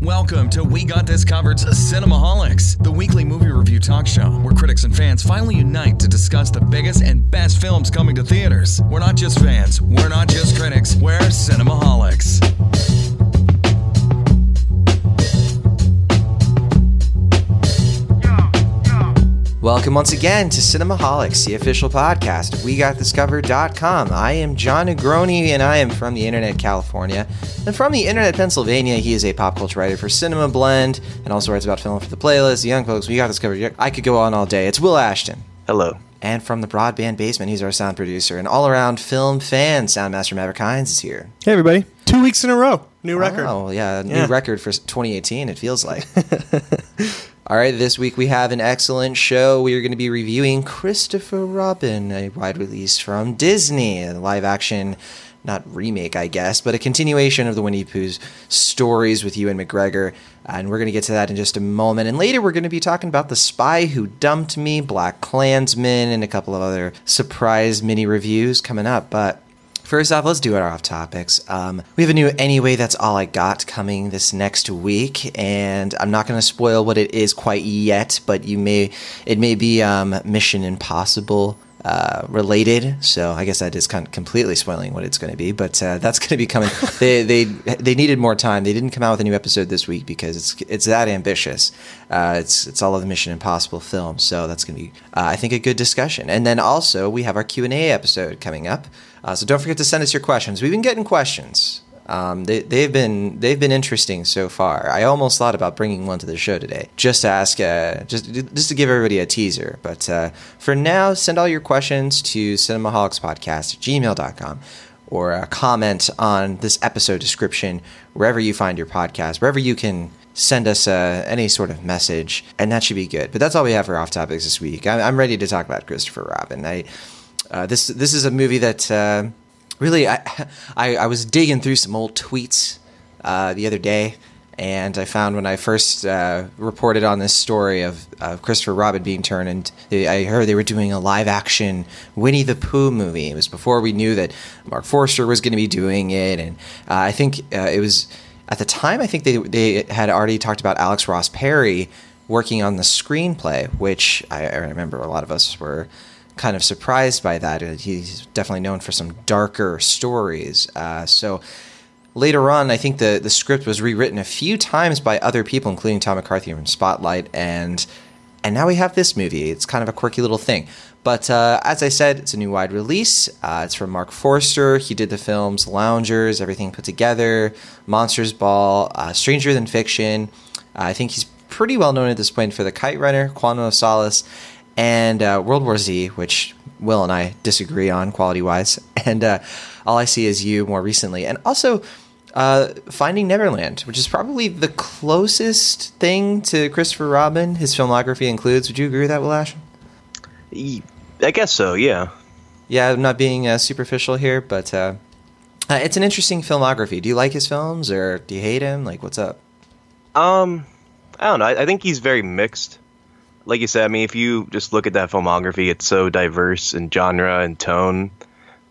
Welcome to We Got This Covered's Cinemaholics, the weekly movie review talk show where critics and fans finally unite to discuss the biggest and best films coming to theaters. We're not just fans, we're not just critics, we're Cinemaholics. Welcome once again to Cinemaholics, the official podcast of WeGotThisCovered.com. I am John Negroni, and I am from the Internet California. And from the Internet Pennsylvania, he is a pop culture writer for Cinema Blend and also writes about film for the playlist, the young folks, We Got This Covered. I could go on all day. It's Will Ashton. Hello. And from the Broadband Basement, he's our sound producer and all around film fan. Soundmaster Maverick Hines is here. Hey, everybody. Two weeks in a row. New record. Oh, yeah, new Yeah. record for 2018, it feels like. All right, this week we have an excellent show. We are going to be reviewing Christopher Robin, a wide release from Disney, a live action, not remake, I guess, but a continuation of the Winnie Pooh's stories with Ewan McGregor. And we're going to get to that in just a moment. And later we're going to be talking about The Spy Who Dumped Me, BlacKkKlansman, and a couple of other surprise mini reviews coming up. But First off, let's do our off topics. Um, we have a new Anyway, That's All I Got coming this next week, and I'm not going to spoil what it is quite yet, but you may, it may be um, Mission Impossible uh, related. So I guess that is kind of completely spoiling what it's going to be, but uh, that's going to be coming. they, they, they needed more time. They didn't come out with a new episode this week because it's, it's that ambitious. Uh, it's, it's all of the Mission Impossible films, so that's going to be, uh, I think, a good discussion. And then also we have our Q and A episode coming up. Uh, so don't forget to send us your questions. We've been getting questions. Um, they, they've been they've been interesting so far. I almost thought about bringing one to the show today, just to ask, uh, just just to give everybody a teaser. But uh, for now, send all your questions to cinemaholics.podcast at gmail.com or uh, comment on this episode description wherever you find your podcast, wherever you can send us uh, any sort of message, and that should be good. But that's all we have for off topics this week. I'm, I'm ready to talk about Christopher Robin. I uh, this this is a movie that uh, really I, I I was digging through some old tweets uh, the other day, and I found when I first uh, reported on this story of, Christopher Robin being turned, and they, I heard they were doing a live action Winnie the Pooh movie. It was before we knew that Marc Forster was going to be doing it, and uh, I think it was at the time. I think they they had already talked about Alex Ross Perry working on the screenplay, which I, I remember a lot of us were kind of surprised by that. Uh, He's definitely known for some darker stories. Uh, so later on, I think the the script was rewritten a few times by other people, including Tom McCarthy from Spotlight, and and now we have this movie. It's kind of a quirky little thing. But uh, as I said, it's a new wide release. Uh, it's from Marc Forster. He did the films Loungers, Everything Put Together, Monsters Ball, uh, Stranger Than Fiction. Uh, I think he's pretty well known at this point for The Kite Runner, Quantum of Solace, and uh, World War Z, which Will and I disagree on quality wise. And uh, All I See Is You more recently. And also uh, Finding Neverland, which is probably the closest thing to Christopher Robin his filmography includes. Would you agree with that, Will Ash? I guess so. Yeah. Yeah, I'm not being uh, superficial here, but uh, uh, it's an interesting filmography. Do you like his films or do you hate him? Like, what's up? Um, I don't know. I, I think he's very mixed. Like you said, I mean, if you just look at that filmography, it's so diverse in genre and tone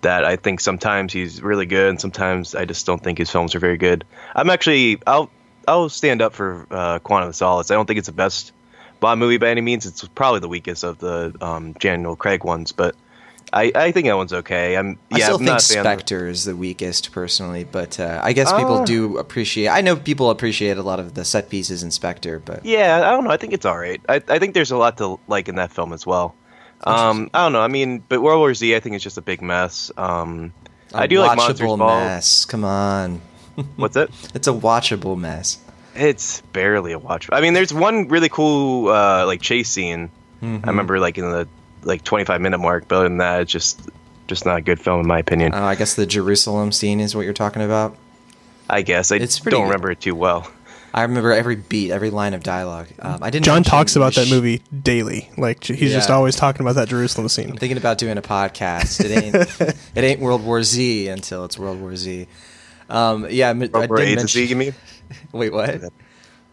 that I think sometimes he's really good, and sometimes I just don't think his films are very good. I'm actually, I'll, I'll stand up for uh, Quantum of Solace. I don't think it's the best Bond movie by any means. It's probably the weakest of the um, Daniel Craig ones, but I, I think that one's okay. I'm, I yeah, still I'm think not a fan of- Spectre is the weakest, personally, but uh, I guess people Uh. do appreciate. I know people appreciate a lot of the set pieces in Spectre, but Yeah, I don't know. I think it's all right. I, I think there's a lot to like in that film as well. Um, I don't know. I mean, but World War Z, I think is just a big mess. Um, a I do like Monsters Ball. mess. Come on, What's it? it's a watchable mess. It's barely a watch. I mean, there's one really cool uh, like chase scene. Mm-hmm. I remember like in the like 25 minute mark, but other than that, it's just just not a good film in my opinion. Uh, I guess the Jerusalem scene is what you're talking about. I guess I it's pretty don't remember it too well. I remem't every beat, every line of dialogue. Um, I didn't. John talks about that movie daily. Like j- he's just always talking about that Jerusalem scene. I'm thinking about doing a podcast. It ain't. it ain't World War Z until it's World War Z. Um, yeah, I World War did A to Z, mention- you mean? Wait, what?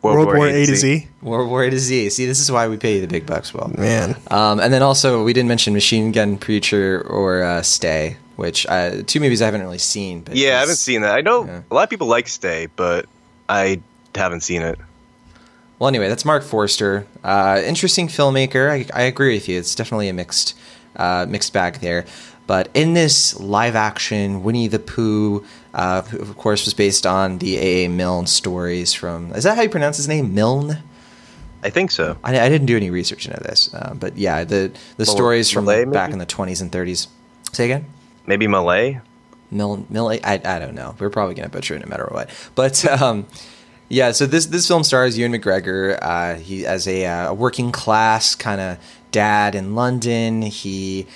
World, War A to Z. World War A to Z. See, this is why we pay you the big bucks, Well, Man, Um, and then also, we didn't mention Machine Gun Preacher or uh, Stay, which uh, two movies I haven't really seen. But Yeah, I haven't seen that. I know yeah. a lot of people like Stay, but I haven't seen it. Well, anyway, that's Marc Forster. Uh, interesting filmmaker. I, I agree with you. It's definitely a mixed, uh, mixed bag there. But in this live action Winnie the Pooh, uh, who of course was based on the A.A. Milne stories from. Is that how you pronounce his name? Milne? I think so. I, I didn't do any research into this, uh, but yeah, the the Mal- stories from Malay, back in the 20s and 30s. Say again. Maybe Malay. Mill, Mill, I, I don't know. We're probably gonna butcher it no matter what. But um, yeah, so this this film stars Ewan McGregor. Uh, he as a, uh, a working class kind of dad in London. He-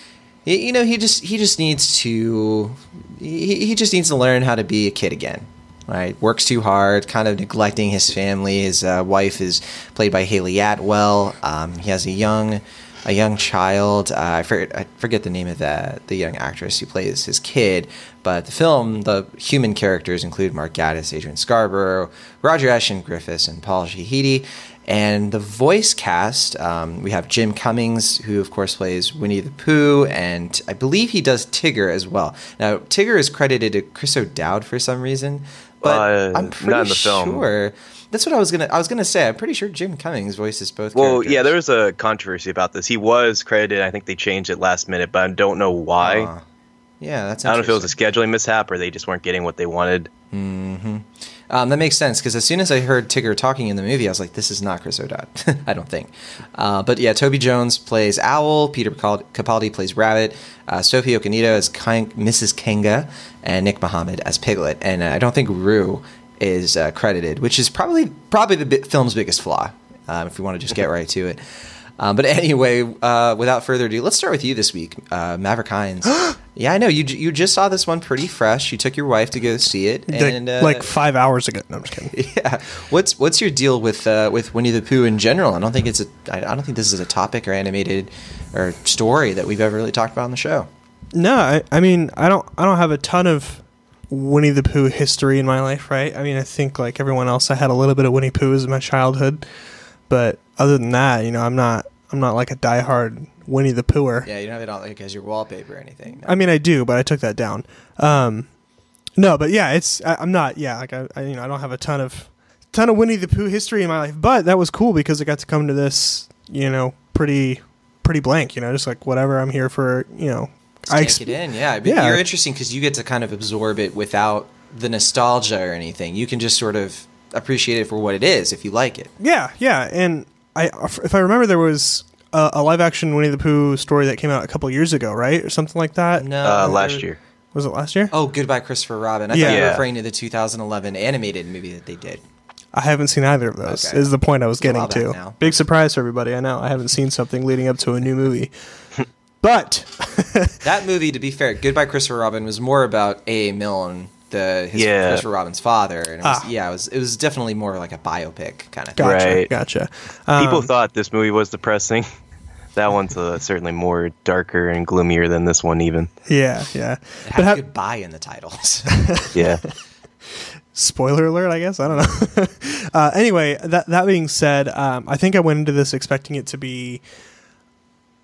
you know, he just he just needs to he, he just needs to learn how to be a kid again. Right, works too hard, kind of neglecting his family. His uh, wife is played by Hayley Atwell. Um, he has a young a young child. Uh, I forget I forget the name of the the young actress who plays his kid. But the film, the human characters include Mark Gatiss, Adrian Scarborough, Roger Ashton Griffiths, and Paul Chahidi. And the voice cast, um, we have Jim Cummings, who of course plays Winnie the Pooh, and I believe he does Tigger as well. Now Tigger is credited to Chris O'Dowd for some reason, but Uh, I'm not pretty in the film. sure. That's what I was gonna. I was gonna say. I'm pretty sure Jim Cummings voices both. Well, characters. yeah, there was a controversy about this. He was credited. I think they changed it last minute, but I don't know why. Ah. yeah, that's. I don't know if it was a scheduling mishap or they just weren't getting what they wanted. Um, that makes sense because as soon as I heard Tigger talking in the movie, I was like, "This is not Chris O'Dowd." I don't think. Uh, but yeah, Toby Jones plays Owl. Peter Capaldi plays Rabbit. Uh, Sophie Okonedo as Mrs. Kanga, and Nick Mohammed as Piglet. And uh, I don't think Roo is uh, credited, which is probably probably the bi- film's biggest flaw. Um, if we want to just get right to it. Um, but anyway, uh, without further ado, let's start with you this week, uh, Maverick Hines. yeah, I know you. You just saw this one pretty fresh. You took your wife to go see it, Like- and uh, like five hours ago. No, I'm just kidding. yeah. What's what's your deal with uh, with Winnie the Pooh in general? I don't think it's a I don't think this is a topic or animated or story that we've ever really talked about on the show. No, I, I mean, I don't, I don't have a ton of Winnie the Pooh history in my life, right? I mean, I think like everyone else, I had a little bit of Winnie Poohs in my childhood, but other than that, you know, I'm not, I'm not like a diehard Winnie the Pooher. Yeah, you know they don't have it on like as your wallpaper or anything. I mean, I do, but I took that down. Um, no, but yeah, it's, I, I'm not, yeah, like I, I, you know, I don't have a ton of, ton of Winnie the Pooh history in my life, but that was cool because I got to come to this, you know, pretty, pretty blank, you know, just like whatever. I'm here for, you know, Just I take it in, yeah. Yeah. you're interesting because you get to kind of absorb it without the nostalgia or anything. You can just sort of appreciate it for what it is if you like it. Yeah, yeah, and I, if I remember, there was a, a live action Winnie the Pooh story that came out a couple years ago, right, or something like that. No, Uh, last year. Was it last year? Oh, Goodbye Christopher Robin. I Yeah. thought you were referring to the 2011 animated movie that they did. I haven't seen either of those. Okay. Is the point I was getting to? now. Big surprise for everybody. I know I haven't seen something leading up to a new movie, but That movie, to be fair, Goodbye Christopher Robin was more about A. A. Milne, the his Yeah. Christopher Robin's father, and it was, Ah. yeah, it was it was definitely more like a biopic kind of thing. gotcha, Right. gotcha. People Um, thought this movie was depressing. that one's uh, certainly more darker and gloomier than this one, even. yeah, yeah. It But had ha- goodbye in the titles. Yeah. spoiler alert i guess i don't know uh, anyway that that being said um, i think i went into this expecting it to be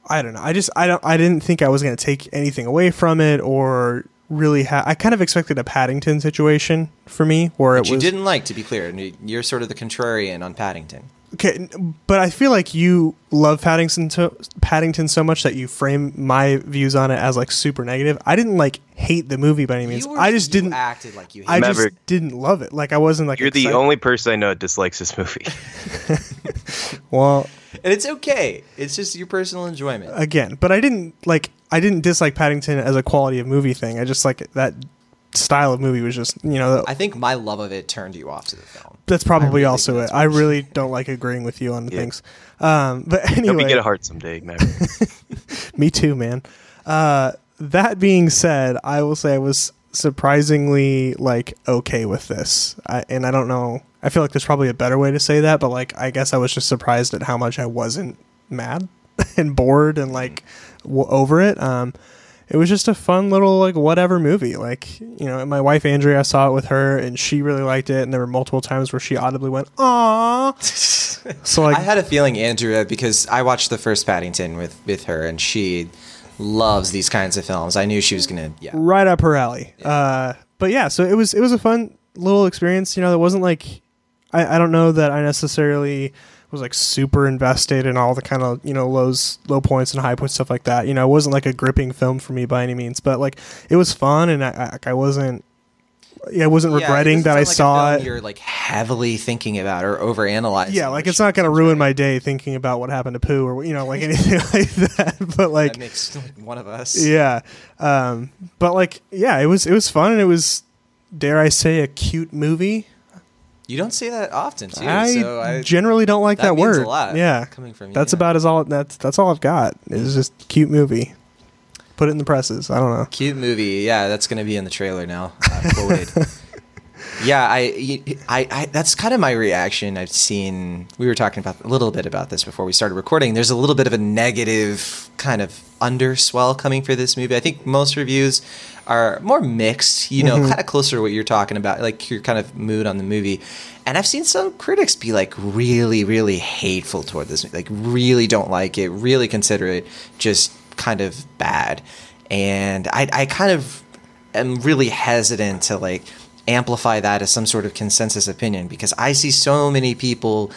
i don't know i just i don't i didn't think i was going to take anything away from it or really ha- i kind of expected a paddington situation for me where Which it was you didn't like, to be clear. You're sort of the contrarian on Paddington. Okay but i feel like you love paddington so paddington so much that you frame my views on it as like super negative i didn't like hate the movie by any means were- i just didn't acted like you. I just Maverick. didn't love it. Like I wasn't like You're the only person I know that dislikes this movie. well and it's okay. It's just your personal enjoyment. again, but I didn't like I didn't dislike Paddington as a quality of movie thing. I just like that style of movie was just you know I think my love of it turned you off to the film. that's probably really also think it. I really don't like agreeing with you on Yeah. things. Um, but Hope anyway, you get a heart someday, Maverick. me too, man. Uh, that being said, I will say I was surprisingly like okay with this, I, and I don't know. I feel like there's probably a better way to say that, but like I guess I was just surprised at how much I wasn't mad and bored and like w- over it. Um, it was just a fun little like whatever movie. Like you know, my wife Andrea, I saw it with her, and she really liked it. And there were multiple times where she audibly went "Aww." so like I had a feeling, Andrea, because I watched the first Paddington with with her, and she loves these kinds of films. I knew she was gonna. Yeah. right up her alley. Uh, but yeah, so it was it was a fun little experience. You know, it wasn't like I, I don't know that I necessarily was like super invested in all the kind of you know lows low points and high points stuff like that you know it wasn't like a gripping film for me by any means but like it was fun and i i, I wasn't yeah, I wasn't regretting that I like saw it. You're like heavily thinking about or overanalyzing. Yeah, like it's not going to ruin my day thinking about what happened to Pooh or you know like anything like that. But like, that makes like, one of us. yeah, um, but like, yeah, it was it was fun and it was, dare I say, a cute movie. You don't say that often too. I, so I generally don't like that that, means a word. lot yeah, coming from you, that's yeah. about as all that's that's all I've got. It's just cute movie. Put it in the presses. I don't know. Cute movie. Yeah, that's going to be in the trailer now. Uh. yeah, I, I, I, that's kind of my reaction. I've seen. We were talking about a little bit about this before we started recording. There's a little bit of a negative kind of underswell coming for this movie. I think most reviews are more mixed. You know, mm-hmm. kind of closer to what you're talking about, like your kind of mood on the movie. And I've seen some critics be like really, really hateful toward this, movie, like really don't like it, really consider it just kind of bad. And I, I kind of am really hesitant to like amplify that as some sort of consensus opinion because I see so many people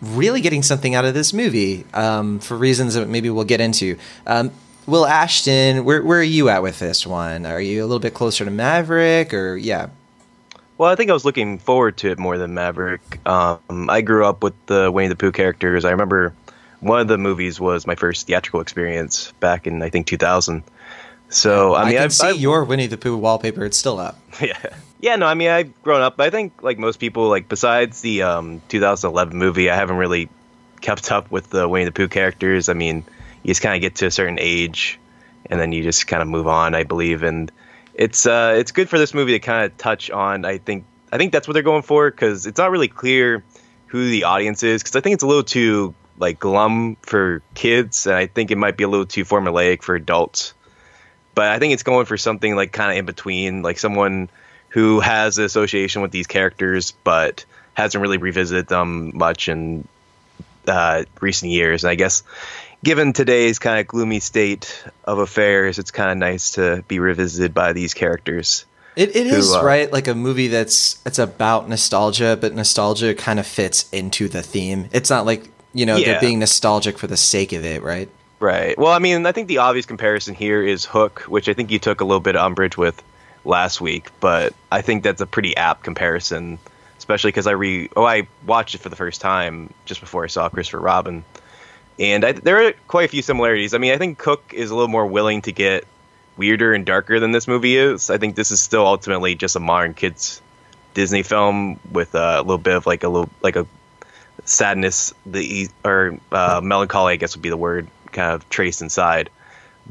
really getting something out of this movie um, for reasons that maybe we'll get into. Um, Will Ashton, where, where are you at with this one? Are you a little bit closer to Maverick or yeah? Well, I think I was looking forward to it more than Maverick. Um, I grew up with the Winnie the Pooh characters. I remember one of the movies was my first theatrical experience back in I think 2000. So I mean, can I've, see I've- your Winnie the Pooh wallpaper. It's still up. yeah, yeah. No, I mean, I've grown up. I think like most people, like besides the um, 2011 movie, I haven't really kept up with the Winnie the Pooh characters. I mean, you just kind of get to a certain age, and then you just kind of move on. I believe, and it's uh, it's good for this movie to kind of touch on. I think I think that's what they're going for because it's not really clear who the audience is because I think it's a little too like glum for kids, and I think it might be a little too formulaic for adults but I think it's going for something like kind of in between, like someone who has an association with these characters but hasn't really revisited them much in uh, recent years. And I guess, given today's kind of gloomy state of affairs, it's kind of nice to be revisited by these characters. It, it who, is uh, right, like a movie that's it's about nostalgia, but nostalgia kind of fits into the theme. It's not like you know Yeah. they're being nostalgic for the sake of it, right? Right. Well, I mean, I think the obvious comparison here is Hook, which I think you took a little bit of umbrage with last week, but I think that's a pretty apt comparison, especially because I re oh I watched it for the first time just before I saw Christopher Robin, and I, there are quite a few similarities. I mean, I think Hook is a little more willing to get weirder and darker than this movie is. I think this is still ultimately just a modern kids Disney film with a little bit of like a little like a sadness the or uh, melancholy I guess would be the word kind of traced inside.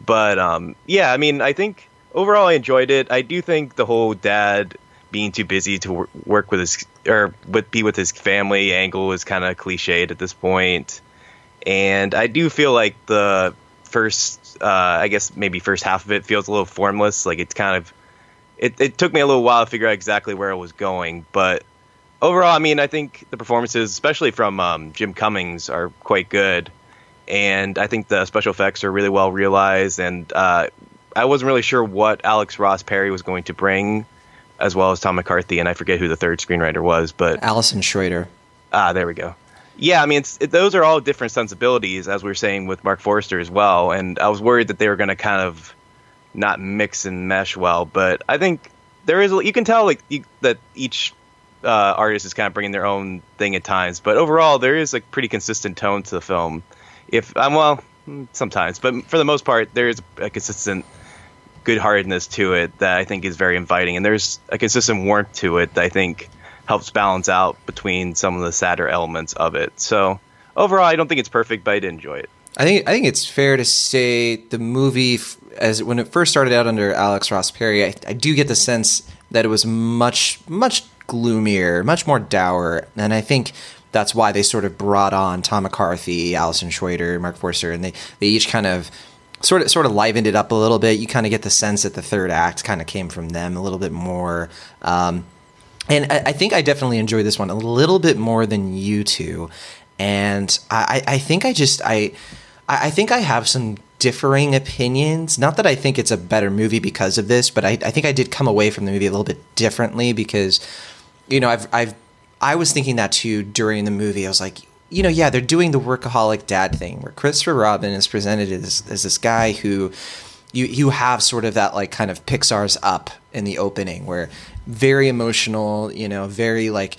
But um, yeah, I mean, I think overall I enjoyed it. I do think the whole dad being too busy to work with his or with be with his family angle is kind of cliched at this point. And I do feel like the first, uh, I guess maybe first half of it feels a little formless. Like it's kind of, it, it took me a little while to figure out exactly where it was going. But overall, I mean, I think the performances, especially from um, Jim Cummings, are quite good. And I think the special effects are really well realized. And uh, I wasn't really sure what Alex Ross Perry was going to bring, as well as Tom McCarthy. And I forget who the third screenwriter was, but Allison Schroeder. Ah, there we go. Yeah, I mean, it's, it, those are all different sensibilities, as we were saying with Marc Forster as well. And I was worried that they were going to kind of not mix and mesh well, but I think there is. You can tell like you, that each uh, artist is kind of bringing their own thing at times, but overall there is a pretty consistent tone to the film. If um, well, mm, sometimes, but for the most part, there is a consistent good-heartedness to it that I think is very inviting, and there's a consistent warmth to it that I think helps balance out between some of the sadder elements of it. So overall, I don't think it's perfect, but I did enjoy it. I think I think it's fair to say the movie, as when it first started out under Alex Ross Perry, I, I do get the sense that it was much much gloomier, much more dour, and I think that's why they sort of brought on Tom McCarthy, Allison Schroeder, Marc Forster, and they they each kind of sort of sort of livened it up a little bit. You kind of get the sense that the third act kind of came from them a little bit more. Um, and I, I think I definitely enjoyed this one a little bit more than you two. And I, I think I just I I I think I have some differing opinions. Not that I think it's a better movie because of this, but I, I think I did come away from the movie a little bit differently because, you know, I've I've I was thinking that too during the movie. I was like, you know, yeah, they're doing the workaholic dad thing where Christopher Robin is presented as, as this guy who you you have sort of that like kind of Pixar's up in the opening where very emotional, you know, very like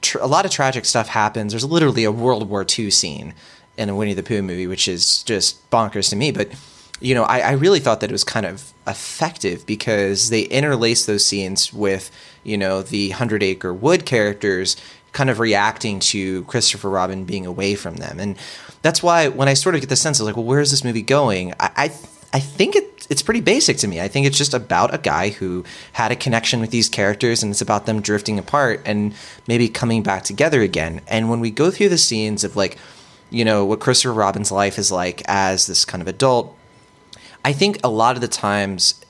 tr- a lot of tragic stuff happens. There's literally a World War II scene in a Winnie the Pooh movie, which is just bonkers to me. But you know, I, I really thought that it was kind of effective because they interlace those scenes with you know the Hundred Acre Wood characters kind of reacting to Christopher Robin being away from them. And that's why when I sort of get the sense of like, well, where is this movie going? I I, I think it, it's pretty basic to me. I think it's just about a guy who had a connection with these characters and it's about them drifting apart and maybe coming back together again. And when we go through the scenes of like, you know, what Christopher Robin's life is like as this kind of adult, I think a lot of the times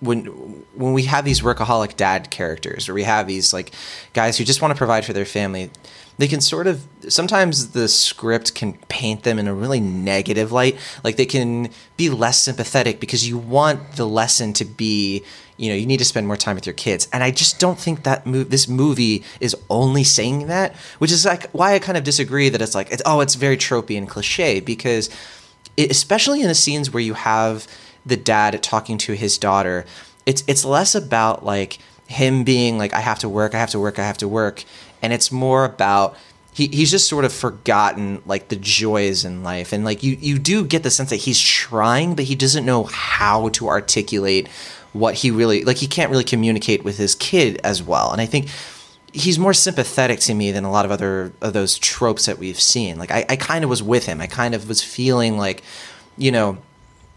when when we have these workaholic dad characters or we have these like guys who just want to provide for their family they can sort of sometimes the script can paint them in a really negative light. Like they can be less sympathetic because you want the lesson to be you know you need to spend more time with your kids. And i just don't think that move this movie is only saying that which is like why i kind of disagree that it's like it's, oh it's very tropey and cliche because it, especially in the scenes where you have the dad talking to his daughter, it's it's less about like him being like I have to work, I have to work, I have to work, and it's more about he, he's just sort of forgotten like the joys in life and like you you do get the sense that he's trying but he doesn't know how to articulate what he really like he can't really communicate with his kid as well and i think he's more sympathetic to me than a lot of other of those tropes that we've seen like i, I kind of was with him i kind of was feeling like you know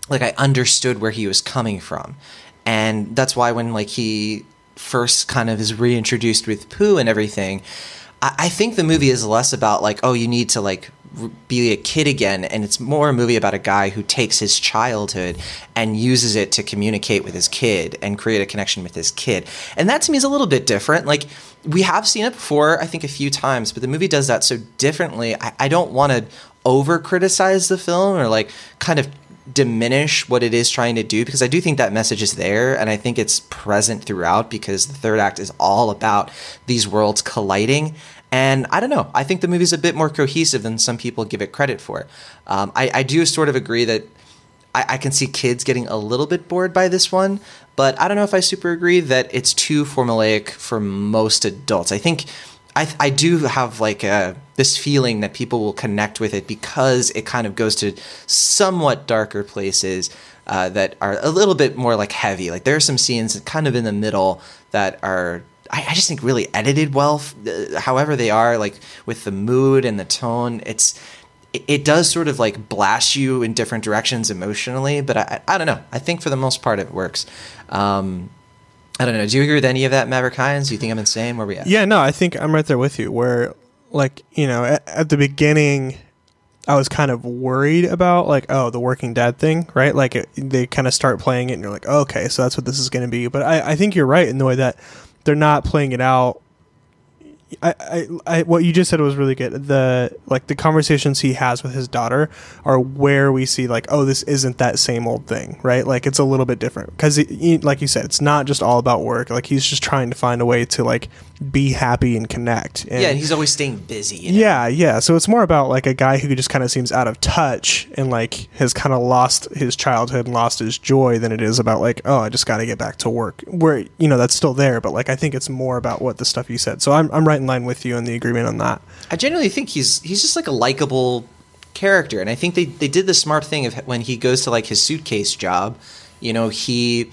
like I understood where he was coming from. And that's why when like he first kind of is reintroduced with Pooh and everything, I, I think the movie is less about like, oh, you need to like be a kid again. And it's more a movie about a guy who takes his childhood and uses it to communicate with his kid and create a connection with his kid. And that to me is a little bit different. Like we have seen it before i think a few times but the movie does that so differently. I, I don't want to over criticize the film or like kind of diminish what it is trying to do because I do think that message is there and I think it's present throughout because the third act is all about these worlds colliding. And I don't know. I think the movie's a bit more cohesive than some people give it credit for. Um, I, I, do sort of agree that I, I can see kids getting a little bit bored by this one, but I don't know if I super agree that it's too formulaic for most adults. I think I, I do have like a, this feeling that people will connect with it because it kind of goes to somewhat darker places uh, that are a little bit more like heavy. Like there are some scenes kind of in the middle that are I, I just think really edited well. Uh, however they are, like with the mood and the tone, it's it, it does sort of like blast you in different directions emotionally. But I I don't know. I think for the most part it works. Um, I don't know. Do you agree with any of that, Maverick Hines? Do you think I'm insane? Where we at? Yeah, no, I think I'm right there with you. Where, like, you know, at, at the beginning, I was kind of worried about, like, oh, the working dad thing, right? Like, it, they kind of start playing it, and you're like, oh, okay, so that's what this is going to be. But I, I think you're right in the way that they're not playing it out I, I, I, what you just said was really good. The like the conversations he has with his daughter are where we see like, oh, this isn't that same old thing, right? Like it's a little bit different because, like you said, it's not just all about work. Like he's just trying to find a way to like be happy and connect. And yeah, and he's always staying busy. You know? Yeah, yeah. So it's more about like a guy who just kind of seems out of touch and like has kind of lost his childhood and lost his joy than it is about like, oh, I just got to get back to work. Where you know that's still there, but like I think it's more about what the stuff you said. So I'm I'm right in line with you in the agreement on that. I genuinely think he's he's just like a likable character, and I think they they did the smart thing of when he goes to like his suitcase job. You know, he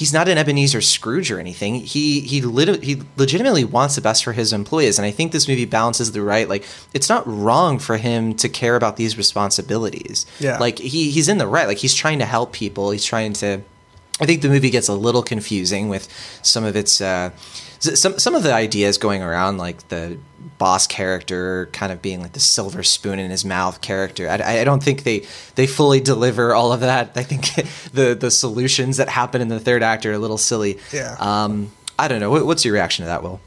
he's not an Ebenezer Scrooge or anything. He he lit- he legitimately wants the best for his employees, and I think this movie balances the right. Like, it's not wrong for him to care about these responsibilities. Yeah, like he he's in the right. Like he's trying to help people. He's trying to. I think the movie gets a little confusing with some of its. Uh, some some of the ideas going around, like the boss character kind of being like the silver spoon in his mouth character. I, I don't think they they fully deliver all of that. I think the the solutions that happen in the third act are a little silly. Yeah. Um, I don't know. What's your reaction to that, Will?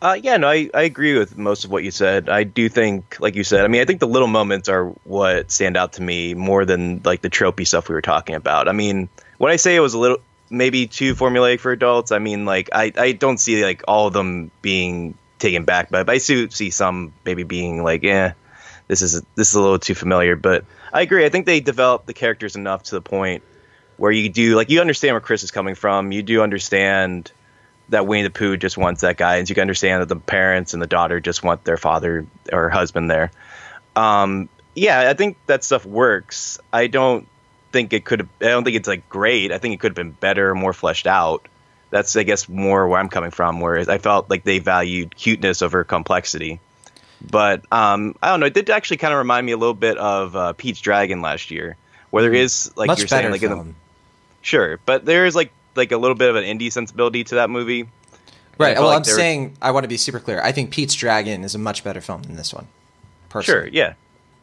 Uh, yeah, no, I, I agree with most of what you said. I do think, like you said, I mean, I think the little moments are what stand out to me more than like the tropey stuff we were talking about. I mean, when I say it was a little maybe too formulaic for adults. I mean, like I, I don't see like all of them being taken back. But I do see some maybe being like, "Yeah, this is this is a little too familiar." But I agree. I think they developed the characters enough to the point where you do like you understand where Chris is coming from. You do understand that Winnie the Pooh just wants that guy, and you can understand that the parents and the daughter just want their father or husband there. Um, yeah, I think that stuff works. I don't think it could. I don't think it's like great. I think it could have been better, more fleshed out. That's I guess more where I'm coming from. Whereas I felt like they valued cuteness over complexity. But um, I don't know. It did actually kind of remind me a little bit of uh, Pete's Dragon last year, where there is like Much you're saying, like in the, sure, but there is like like a little bit of an indie sensibility to that movie. Right. Well, like I'm saying I want to be super clear. I think Pete's Dragon is a much better film than this one. Personally. Sure, yeah.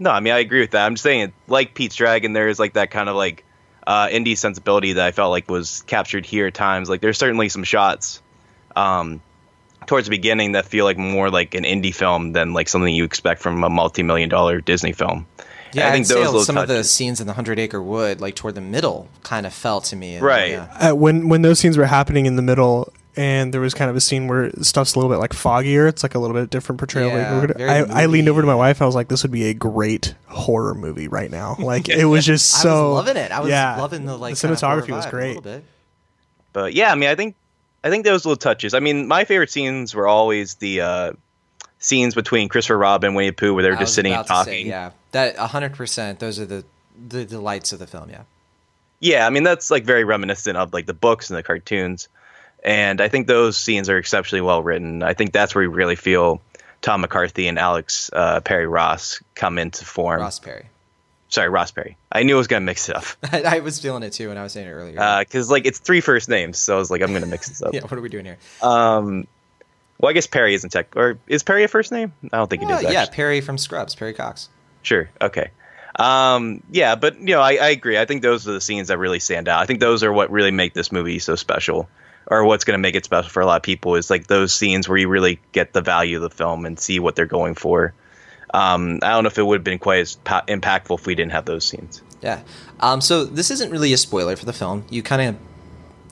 No, I mean I agree with that. I'm just saying, like Pete's Dragon, there is like that kind of like uh, indie sensibility that I felt like was captured here at times. Like there's certainly some shots um, towards the beginning that feel like more like an indie film than like something you expect from a multi-million dollar Disney film. Yeah, I I think think those little some of the scenes in the Hundred Acre Wood, like toward the middle, kind of felt to me. and, Right. yeah. uh, when when those scenes were happening in the middle and there was kind of a scene where stuff's a little bit like foggier it's like a little bit different portrayal Yeah, Like, very I, I leaned over to my wife i was like this would be a great horror movie right now like it was just I so was loving it. I was yeah, loving the like the kind of cinematography was vibe a great little bit. But yeah, I mean, I think I think those little touches. I mean, my favorite scenes were always the uh, scenes between Christopher Robin and Winnie the Pooh, where they're I just sitting and about to say, talking. yeah, that hundred percent. Those are the the delights of the film. Yeah. Yeah, I mean that's like very reminiscent of like the books and the cartoons, and I think those scenes are exceptionally well written. I think that's where we really feel Tom McCarthy and Alex uh, Perry Ross come into form. Ross Perry. Sorry, Ross Perry. I knew I was gonna mix it up I, I was feeling it too when I was saying it earlier. because like it's three first names, so I was like I'm gonna mix this up. yeah. What are we doing here? Um, well, I guess Perry isn't tech, or is Perry a first name? I don't think it Uh, is. yeah. Perry from Scrubs. Perry Cox. Sure. Okay. Um, yeah, but you know, I, I agree. I think those are the scenes that really stand out. I think those are what really make this movie so special, or what's going to make it special for a lot of people is like those scenes where you really get the value of the film and see what they're going for. Um, I don't know if it would have been quite as pa- impactful if we didn't have those scenes. Yeah. Um, so this isn't really a spoiler for the film. You kind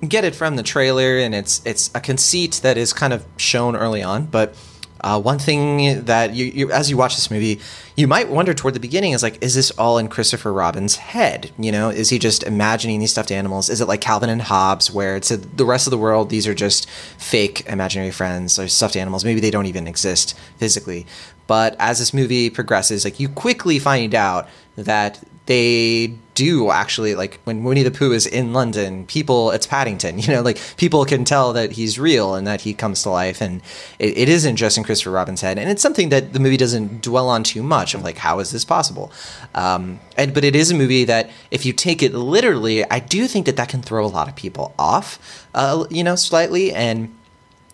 of get it from the trailer, and it's it's a conceit that is kind of shown early on. But uh, one thing that you, you as you watch this movie, you might wonder toward the beginning is like, is this all in Christopher Robin's head? You know, is he just imagining these stuffed animals? Is it like Calvin and Hobbes, where it's a, the rest of the world? These are just fake imaginary friends or stuffed animals. Maybe they don't even exist physically. But as this movie progresses, like you quickly find out that they do actually like when Winnie the Pooh is in London, people it's Paddington, you know, like people can tell that he's real and that he comes to life and it, it isn't just in Christopher Robin's head. And it's something that the movie doesn't dwell on too much of like how is this possible? Um, and but it is a movie that if you take it literally, I do think that that can throw a lot of people off, uh, you know, slightly and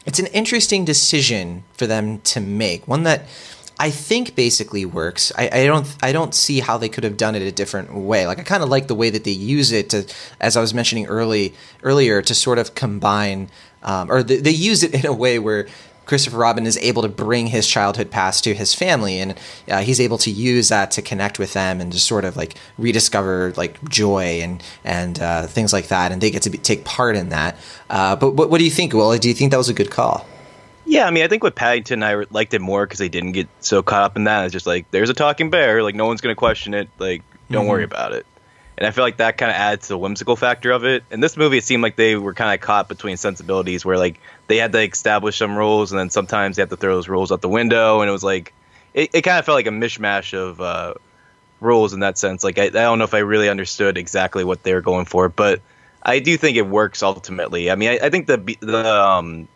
it's an interesting decision for them to make. One that I think basically works. I, I don't I don't see how they could have done it a different way. Like I kind of like the way that they use it to, as I was mentioning early earlier, to sort of combine, um, or they, use it in a way where Christopher Robin is able to bring his childhood past to his family, and uh, he's able to use that to connect with them and to sort of like rediscover like joy and and uh, things like that, and they get to be, take part in that. Uh, but what, what do you think, Will? Do you think that was a good call? Yeah, I mean, I think with Paddington, I liked it more because they didn't get so caught up in that. It's just like there's a talking bear, like no one's gonna question it, like don't worry about it. And I feel like that kind of adds to the whimsical factor of it. In this movie, it seemed like they were kind of caught between sensibilities, where like they had to establish some rules, and then sometimes they have to throw those rules out the window, and it was like it, it kind of felt like a mishmash of uh, rules in that sense. Like I, I don't know if I really understood exactly what they were going for, but I do think it works ultimately. I mean, I, I think the the um,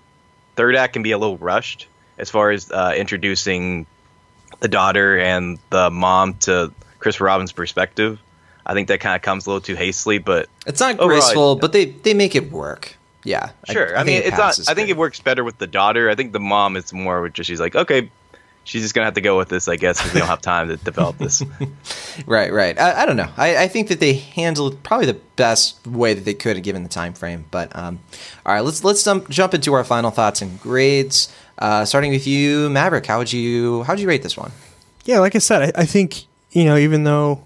third act can be a little rushed as far as uh, introducing the daughter and the mom to Chris Robin's perspective. I think that kind of comes a little too hastily, but It's not Overall, graceful, I- but they they make it work. Yeah, sure. I, think mean, it's not. I think it works better with the daughter. I think the mom is more just she's like, okay, she's just gonna have to go with this, I guess, because we don't have time to develop this. Right, right. I, I don't know. I, I think that they handled probably the best way that they could given the time frame. But um, all right, let's let's jump, jump into our final thoughts and grades. Uh, starting with you, Maverick. How would you how would you rate this one? yeah like i said I, I think you know even though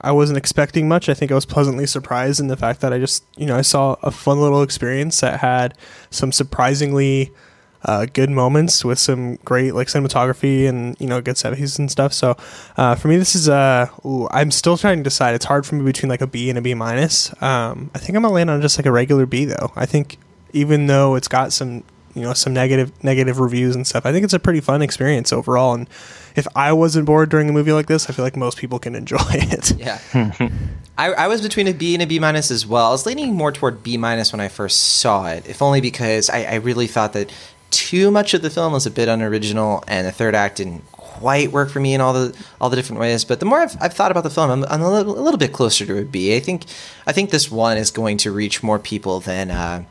i wasn't expecting much i think i was pleasantly surprised in the fact that i just you know i saw a fun little experience that had some surprisingly uh, good moments with some great like cinematography and you know good set pieces and stuff. So uh, for me, this is uh, ooh, I'm still trying to decide. It's hard for me between like a B and a B minus. Um, I think I'm gonna land on just like a regular B though. I think even though it's got some you know some negative negative reviews and stuff, I think it's a pretty fun experience overall. And if I wasn't bored during a movie like this, I feel like most people can enjoy it. Yeah. I, I was between a B and a B minus as well. I was leaning more toward B minus when I first saw it, if only because I, I really thought that too much of the film was a bit unoriginal, and the third act didn't quite work for me in all the all the different ways. But the more I've, I've thought about the film, I'm, I'm a, little, a little bit closer to a B. I think I think this one is going to reach more people than. Uh,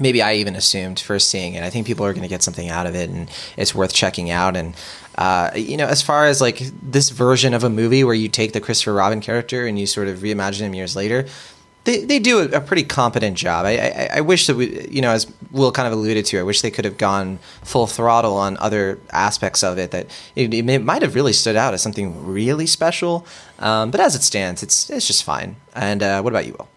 maybe I even assumed first seeing it. I think people are going to get something out of it, and it's worth checking out. And uh, you know, as far as like this version of a movie where you take the Christopher Robin character and you sort of reimagine him years later, they, they do a, a pretty competent job. I, I, I wish that we, you know, as Will kind of alluded to, I wish they could have gone full throttle on other aspects of it that it, it might have really stood out as something really special. Um, but as it stands, it's it's just fine. And uh, what about you, Will?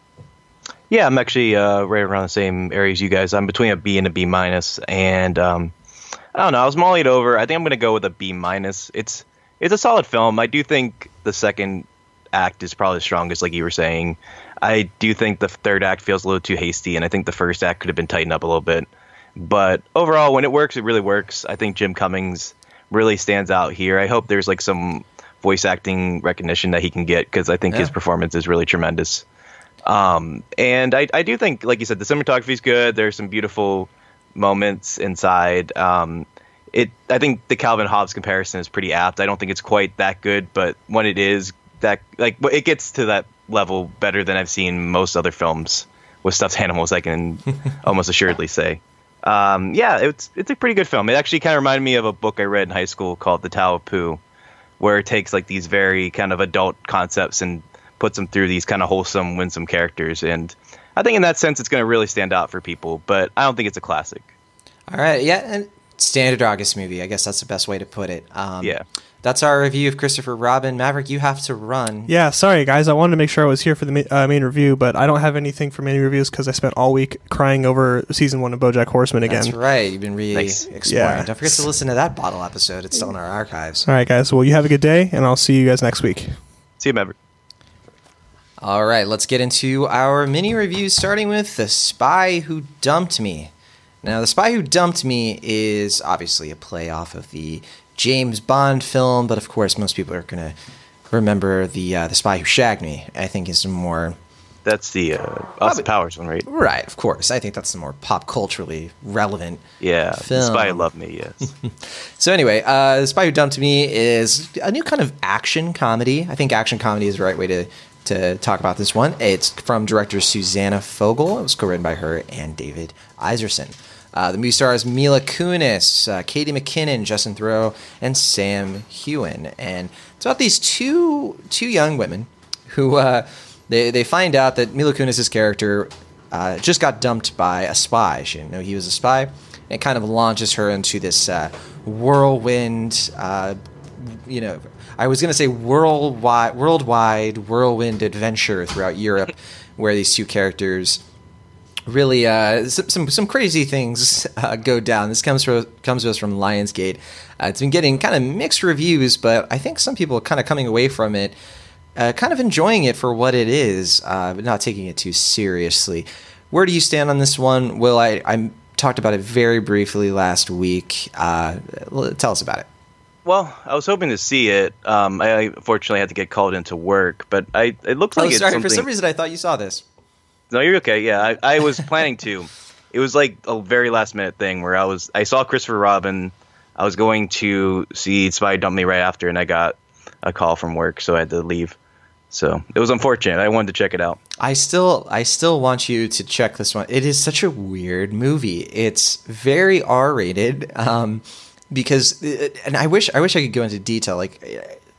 Yeah, I'm actually uh, right around the same area as you guys. I'm between a B and a B minus, and um, I don't know. I was mulling it over. I think I'm going to go with a B minus. It's it's a solid film. I do think the second act is probably the strongest, like you were saying. I do think the third act feels a little too hasty, and I think the first act could have been tightened up a little bit. But overall, when it works, it really works. I think Jim Cummings really stands out here. I hope there's like some voice acting recognition that he can get because I think Yeah. his performance is really tremendous. Um, and I, I do think, like you said, the cinematography is good. There's some beautiful moments inside. Um, it, I think the Calvin Hobbes comparison is pretty apt. I don't think it's quite that good, but when it is, that like it gets to that level better than I've seen most other films with stuffed animals. I can almost assuredly say. Um, yeah, it's it's a pretty good film. It actually kind of reminded me of a book I read in high school called The Tao of Pooh, where it takes like these very kind of adult concepts and puts them through these kind of wholesome, winsome characters. And I think in that sense, it's going to really stand out for people. But I don't think it's a classic. All right, yeah, and standard August movie. I guess that's the best way to put it. Um, Yeah. That's our review of Christopher Robin. Maverick, you have to run. Yeah, sorry guys. I wanted to make sure I was here for the ma- uh, main review, but I don't have anything for main reviews because I spent all week crying over season one of BoJack Horseman again. That's right. You've been really Nice. exploring. Yeah. Don't forget to listen to that bottle episode. It's still in our archives. All right, guys. Well, you have a good day, and I'll see you guys next week. See you, Maverick. All right, let's get into our mini reviews, starting with The Spy Who Dumped Me. Now, The Spy Who Dumped Me is obviously a play off of the James Bond film, but of course, most people are going to remember the uh, The Spy Who Shagged Me. I think is more That's the uh, Austin Powers one, right? right. Of course, I think that's the more pop culturally relevant. Yeah. Film. The Spy Who Loved Me, yes. So anyway, uh, The Spy Who Dumped Me is a new kind of action comedy. I think action comedy is the right way to to talk about this one. It's from director Susanna Fogel. It was co-written by her and David Iserson. Uh, the movie stars Mila Kunis, uh, Katie McKinnon, Justin Theroux, and Sam Heughan. And it's about these two two young women who uh, they they find out that Mila Kunis' character uh, just got dumped by a spy. She didn't know he was a spy. It kind of launches her into this uh, whirlwind, you know, I was going to say worldwide, worldwide whirlwind adventure throughout Europe, where these two characters really uh, some, some some crazy things uh, go down. This comes from comes to us from Lionsgate. Uh, it's been getting kind of mixed reviews, but I think some people are kind of coming away from it, uh, kind of enjoying it for what it is, uh, but not taking it too seriously. Where do you stand on this one? Will I I talked about it very briefly last week. Uh, tell us about it. Well, I was hoping to see it. Um, I unfortunately had to get called into work, but I it looks like oh, sorry. For some reason, I thought you saw this. No, you're okay. Yeah, I, I was planning to. It was like a very last minute thing where I was I saw Christopher Robin. I was going to see Spy Dump Me right after, and I got a call from work, so I had to leave. So it was unfortunate. I wanted to check it out. I still I still want you to check this one. It is such a weird movie. It's very R rated. Um, because and I wish I wish I could go into detail. Like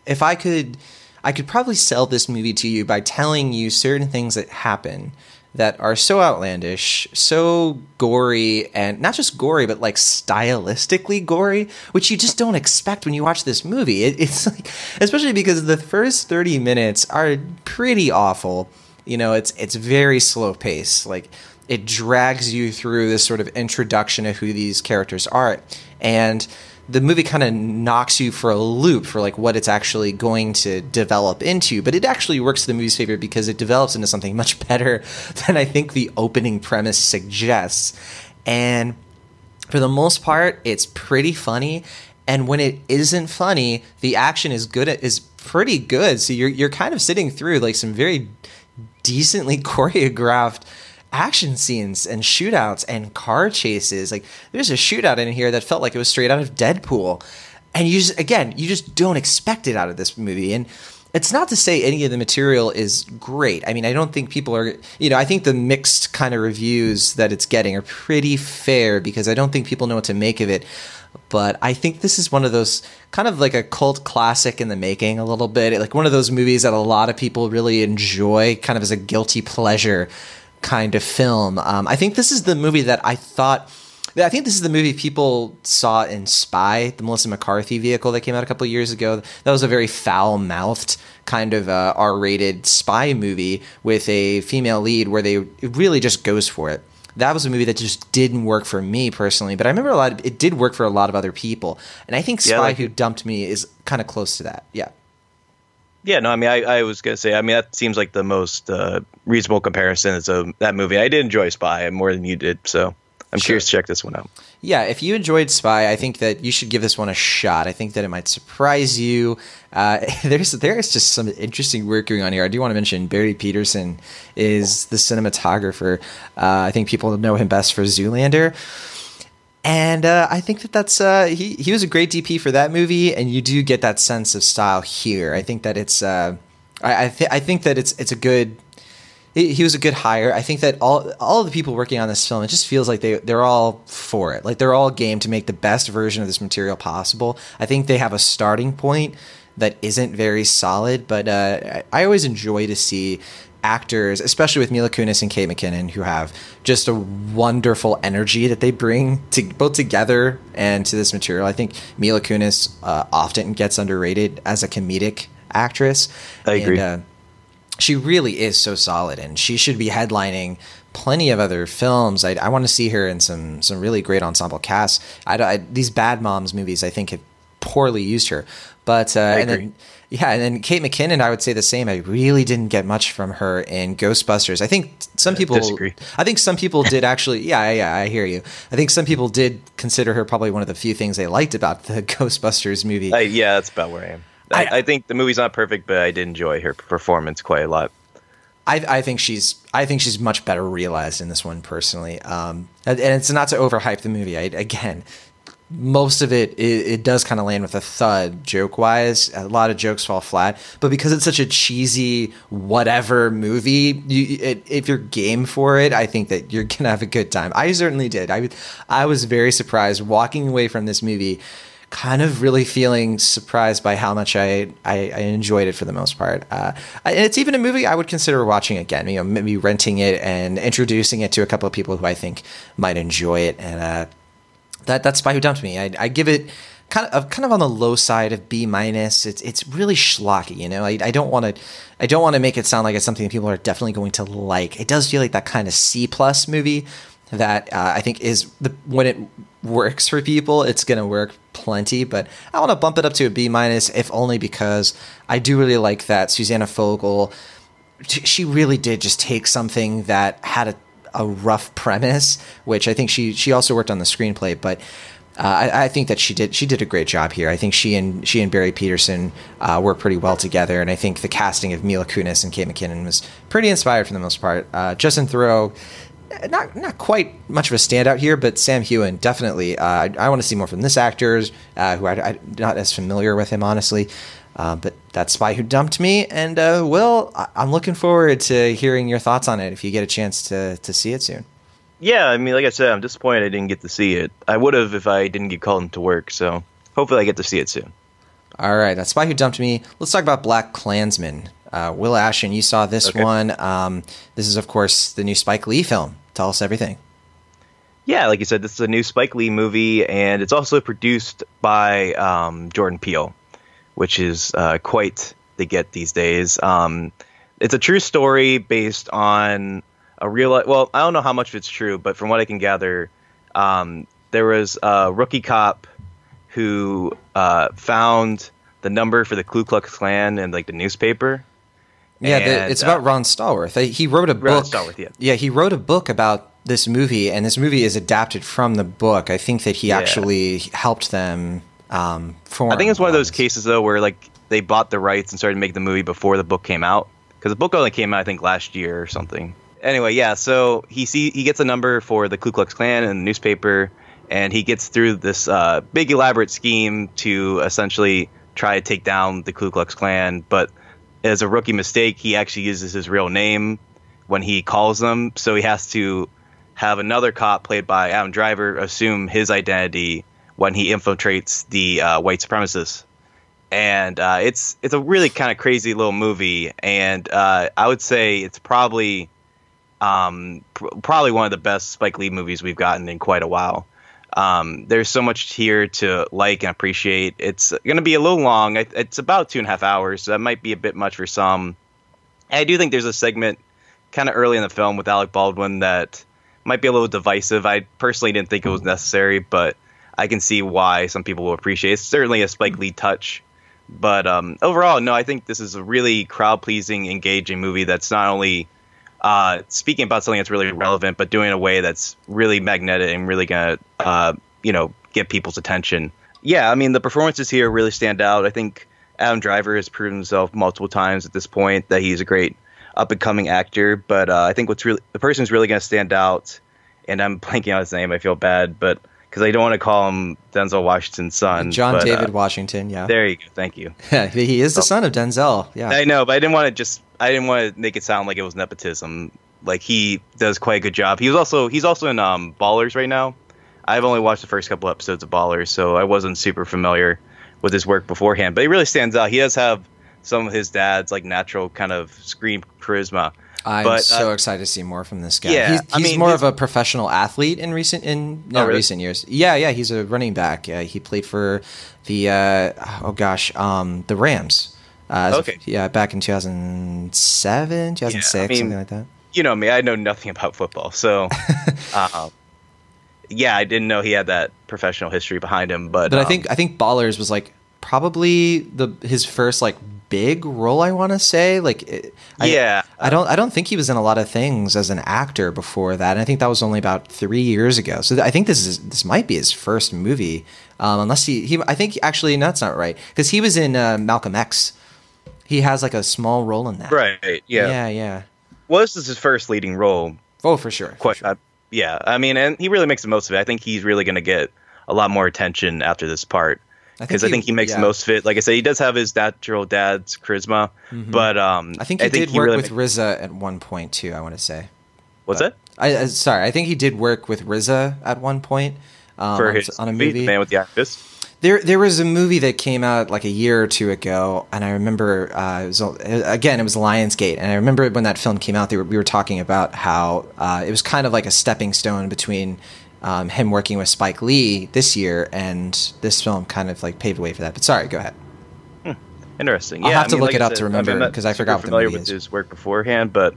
if I could I could probably sell this movie to you by telling you certain things that happen that are so outlandish, so gory, and not just gory, but like stylistically gory, which you just don't expect when you watch this movie. It, it's like, especially because the first thirty minutes are pretty awful. You know, it's it's very slow pace. Like it drags you through this sort of introduction of who these characters are, and the movie kind of knocks you for a loop for like what it's actually going to develop into but it actually works to the movie's favor because it develops into something much better than i think the opening premise suggests. And for the most part it's pretty funny and when it isn't funny the action is good is pretty good. So you're you're kind of sitting through like some very decently choreographed action scenes and shootouts and car chases. Like there's a shootout in here that felt like it was straight out of Deadpool. And you just again, you just don't expect it out of this movie. And it's not to say any of the material is great. I mean, I don't think people are, you know, I think the mixed kind of reviews that it's getting are pretty fair because I don't think people know what to make of it. But I think this is one of those kind of like a cult classic in the making a little bit. Like one of those movies that a lot of people really enjoy kind of as a guilty pleasure kind of film. Um, I think this is the movie that I thought. I think this is the movie people saw in Spy, the Melissa McCarthy vehicle that came out a couple years ago. That was a very foul mouthed kind of uh, R rated spy movie with a female lead where they really just goes for it. That was a movie that just didn't work for me personally, but I remember a lot. Of, it did work for a lot of other people, and I think Spy yeah, like, Who Dumped Me is kind of close to that. Yeah. Yeah, no, I mean, I, I was gonna say, I mean, that seems like the most uh, reasonable comparison. So that movie, I did enjoy Spy more than you did, so I'm sure. curious to check this one out. Yeah, if you enjoyed Spy, I think that you should give this one a shot. I think that it might surprise you. Uh, there's there's just some interesting work going on here. I do want to mention Barry Peterson is the cinematographer. Uh, I think people know him best for Zoolander. And uh, I think that that's uh, he he was a great DP for that movie, and you do get that sense of style here. I think that it's uh, I I, th- I think that it's it's a good. He, was a good hire. I think that all all of the people working on this film, it just feels like they they're all for it. Like they're all game to make the best version of this material possible. I think they have a starting point that isn't very solid, but uh, I, I always enjoy to see actors, especially with Mila Kunis and Kate McKinnon, who have just a wonderful energy that they bring to both together and to this material. I think Mila Kunis uh, often gets underrated as a comedic actress. I agree. And, uh, she really is so solid, and she should be headlining plenty of other films. I, I want to see her in some some really great ensemble casts. I, I, these Bad Moms movies, I think, have poorly used her. But uh, and then yeah, and then Kate McKinnon, I would say the same. I really didn't get much from her in Ghostbusters. I think some people disagree. I think some people did actually. Yeah, yeah, I hear you. I think some people did consider her probably one of the few things they liked about the Ghostbusters movie. Uh, yeah, that's about where I am. I, I, I think the movie's not perfect, but I did enjoy her performance quite a lot. I, I, think she's I think she's much better realized in this one personally. Um, and, and, it's not to overhype the movie. I, again, most of it, it, it does kind of land with a thud joke wise. A lot of jokes fall flat, but because it's such a cheesy whatever movie, you, it, if you're game for it, I think that you're gonna have a good time. I certainly did. I I was very surprised walking away from this movie, kind of really feeling surprised by how much I I, I enjoyed it for the most part. Uh, and it's even a movie I would consider watching again. You know, maybe renting it and introducing it to a couple of people who I think might enjoy it and. Uh, that that's Spy Who Dumped Me. I, I give it kind of kind of on the low side of B minus. It's it's really schlocky, you know. I, I don't want to I don't want to make it sound like it's something people are definitely going to like. It does feel like that kind of C plus movie that uh, I think is the when it works for people, it's going to work plenty. But I want to bump it up to a B minus, if only because I do really like that Susanna Fogel. She really did just take something that had a a rough premise, which I think she she also worked on the screenplay, but. Uh, I, I, think that she did she did a great job here. I think she and she and Barry Peterson uh, work pretty well together, and I think the casting of Mila Kunis and Kate McKinnon was pretty inspired for the most part. Uh, Justin Theroux, not not quite much of a standout here, but Sam Heughan definitely. Uh, I, I want to see more from this actor, uh, who I, am not as familiar with him honestly. Uh, but that's Spy Who Dumped Me. And, uh, Will, I- am looking forward to hearing your thoughts on it if you get a chance to, to see it soon. Yeah, I mean, like I said, I'm disappointed I didn't get to see it. I would have if I didn't get called into work, so hopefully I get to see it soon. All right, that's Spy Who Dumped Me. Let's talk about BlacKkKlansman. Uh, Will Ashton, you saw this okay. one. Um, this is, of course, the new Spike Lee film. Tell us everything. Yeah, like you said, this is a new Spike Lee movie, and it's also produced by um, Jordan Peele which is uh, quite the get these days. Um, it's a true story based on a real well, I don't know how much of it's true, but from what I can gather, um, there was a rookie cop who uh, found the number for the Ku Klux Klan in like the newspaper. Yeah, the, it's uh, about Ron Stallworth. He wrote a Ron book. Stallworth, yeah. he wrote a book about this movie, and this movie is adapted from the book. I think that he Yeah. actually helped them um. I think it's one of those cases though where like they bought the rights and started to make the movie before the book came out because the book only came out I think last year or something. Anyway, yeah, so he see he gets a number for the Ku Klux Klan in the newspaper, and he gets through this uh, big elaborate scheme to essentially try to take down the Ku Klux Klan. But as a rookie mistake, he actually uses his real name when he calls them, so he has to have another cop played by Adam Driver assume his identity when he infiltrates the uh, white supremacists. And uh, it's it's a really kind of crazy little movie, and uh, I would say it's probably um, pr- probably one of the best Spike Lee movies we've gotten in quite a while. Um, there's so much here to like and appreciate. It's going to be a little long. It's about two and a half hours, so that might be a bit much for some. And I do think there's a segment kind of early in the film with Alec Baldwin that might be a little divisive. I personally didn't think it was necessary, but I can see why some people will appreciate. It's certainly a Spike Lee touch, but um, overall, no, I think this is a really crowd pleasing, engaging movie that's not only uh, speaking about something that's really relevant, but doing it in a way that's really magnetic and really gonna, uh, you know, get people's attention. Yeah, I mean the performances here really stand out. I think Adam Driver has proven himself multiple times at this point that he's a great up and coming actor. But uh, I think what's really the person who's really gonna stand out, and I'm blanking on his name. I feel bad, but because I don't want to call him Denzel Washington's son, John but, uh, David Washington. Yeah, there you go. Thank you. he is the son of Denzel. Yeah, I know, but I didn't want to just I didn't want to make it sound like it was nepotism. Like he does quite a good job. He was also he's also in um, Ballers right now. I've only watched the first couple episodes of Ballers, so I wasn't super familiar with his work beforehand. But he really stands out. He does have some of his dad's like natural kind of screen charisma. I'm but, so uh, excited to see more from this guy. Yeah, he's, I mean, more of a professional athlete in recent in not really? recent years. Yeah, yeah, he's a running back. Uh, he played for the uh, oh gosh, um, the Rams. Uh, a- Okay. yeah, back in 2007, 2006, mean, something like that. You know me, I know nothing about football, so um, yeah, I didn't know he had that professional history behind him. But But I um, think I think Ballers was like probably the his first like big role. I want to say like it, I- Yeah. I, don't I don't think he was in a lot of things as an actor before that. And I think that was only about three years ago. So th- I think this is this might be his first movie, um, unless he he I think actually no, that's not right because he was in uh, Malcolm X. He has like a small role in that. right, yeah. Yeah. Yeah. Well, this is his first leading role, Oh, for sure. for sure. uh, yeah i mean and he really makes the most of it i think he's really going to get a lot more attention after this part I because I, he- think he makes yeah. the most of it like i said he does have his natural dad's charisma but um Mm-hmm. I think he did he work really with ma- RZA at one point too. I want to say. what's it? I, I sorry, I think he did work with RZA at one point um, for on, his on a movie, movie. Man with the fist There, there was a movie that came out like a year or two ago, and I remember uh, it was again it was Lionsgate, and I remember when that film came out, they were, we were talking about how uh, it was kind of like a stepping stone between um, him working with Spike Lee this year, and this film kind of like paved the way for that. But sorry, go ahead. interesting I'll have to mean, look like it up said, to I mean, remember, I'm I super forgot what the familiar movie with is. his work beforehand but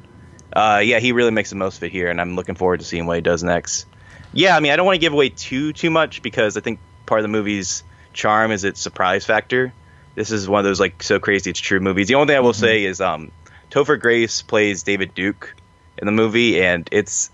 uh, yeah he really makes the most of it here and i'm looking forward to seeing what he does next yeah i mean i don't want to give away too too much because i think part of the movie's charm is its surprise factor this is one of those like so crazy it's true movies the only thing i will Mm-hmm. say is um topher grace plays david duke in the movie and it's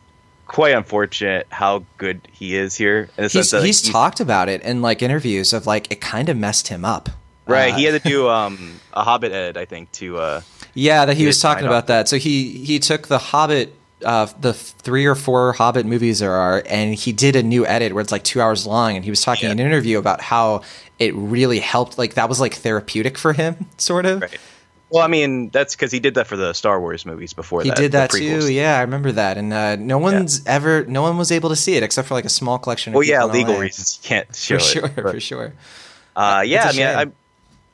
quite unfortunate how good he is here in the sense He's, like, he's talked about it in like interviews of like it kind of messed him up. right Uh, he had to do um a hobbit edit, i think to uh Yeah, that he He was talking about off. that. So he he took the Hobbit, uh, the three or four Hobbit movies there are, and he did a new edit where it's like two hours long, and he was talking Yeah. in an interview about how it really helped. Like that was like therapeutic for him, sort of. Right. Well, I mean, that's because he did that for the Star Wars movies before that. He that. did that too. Yeah, I remember that, and uh, no one's ever, no one was able to see it except for like a small collection. of Well, yeah, legal LA. reasons you can't show For sure, it. but, for sure. Uh, yeah, I mean. I'm,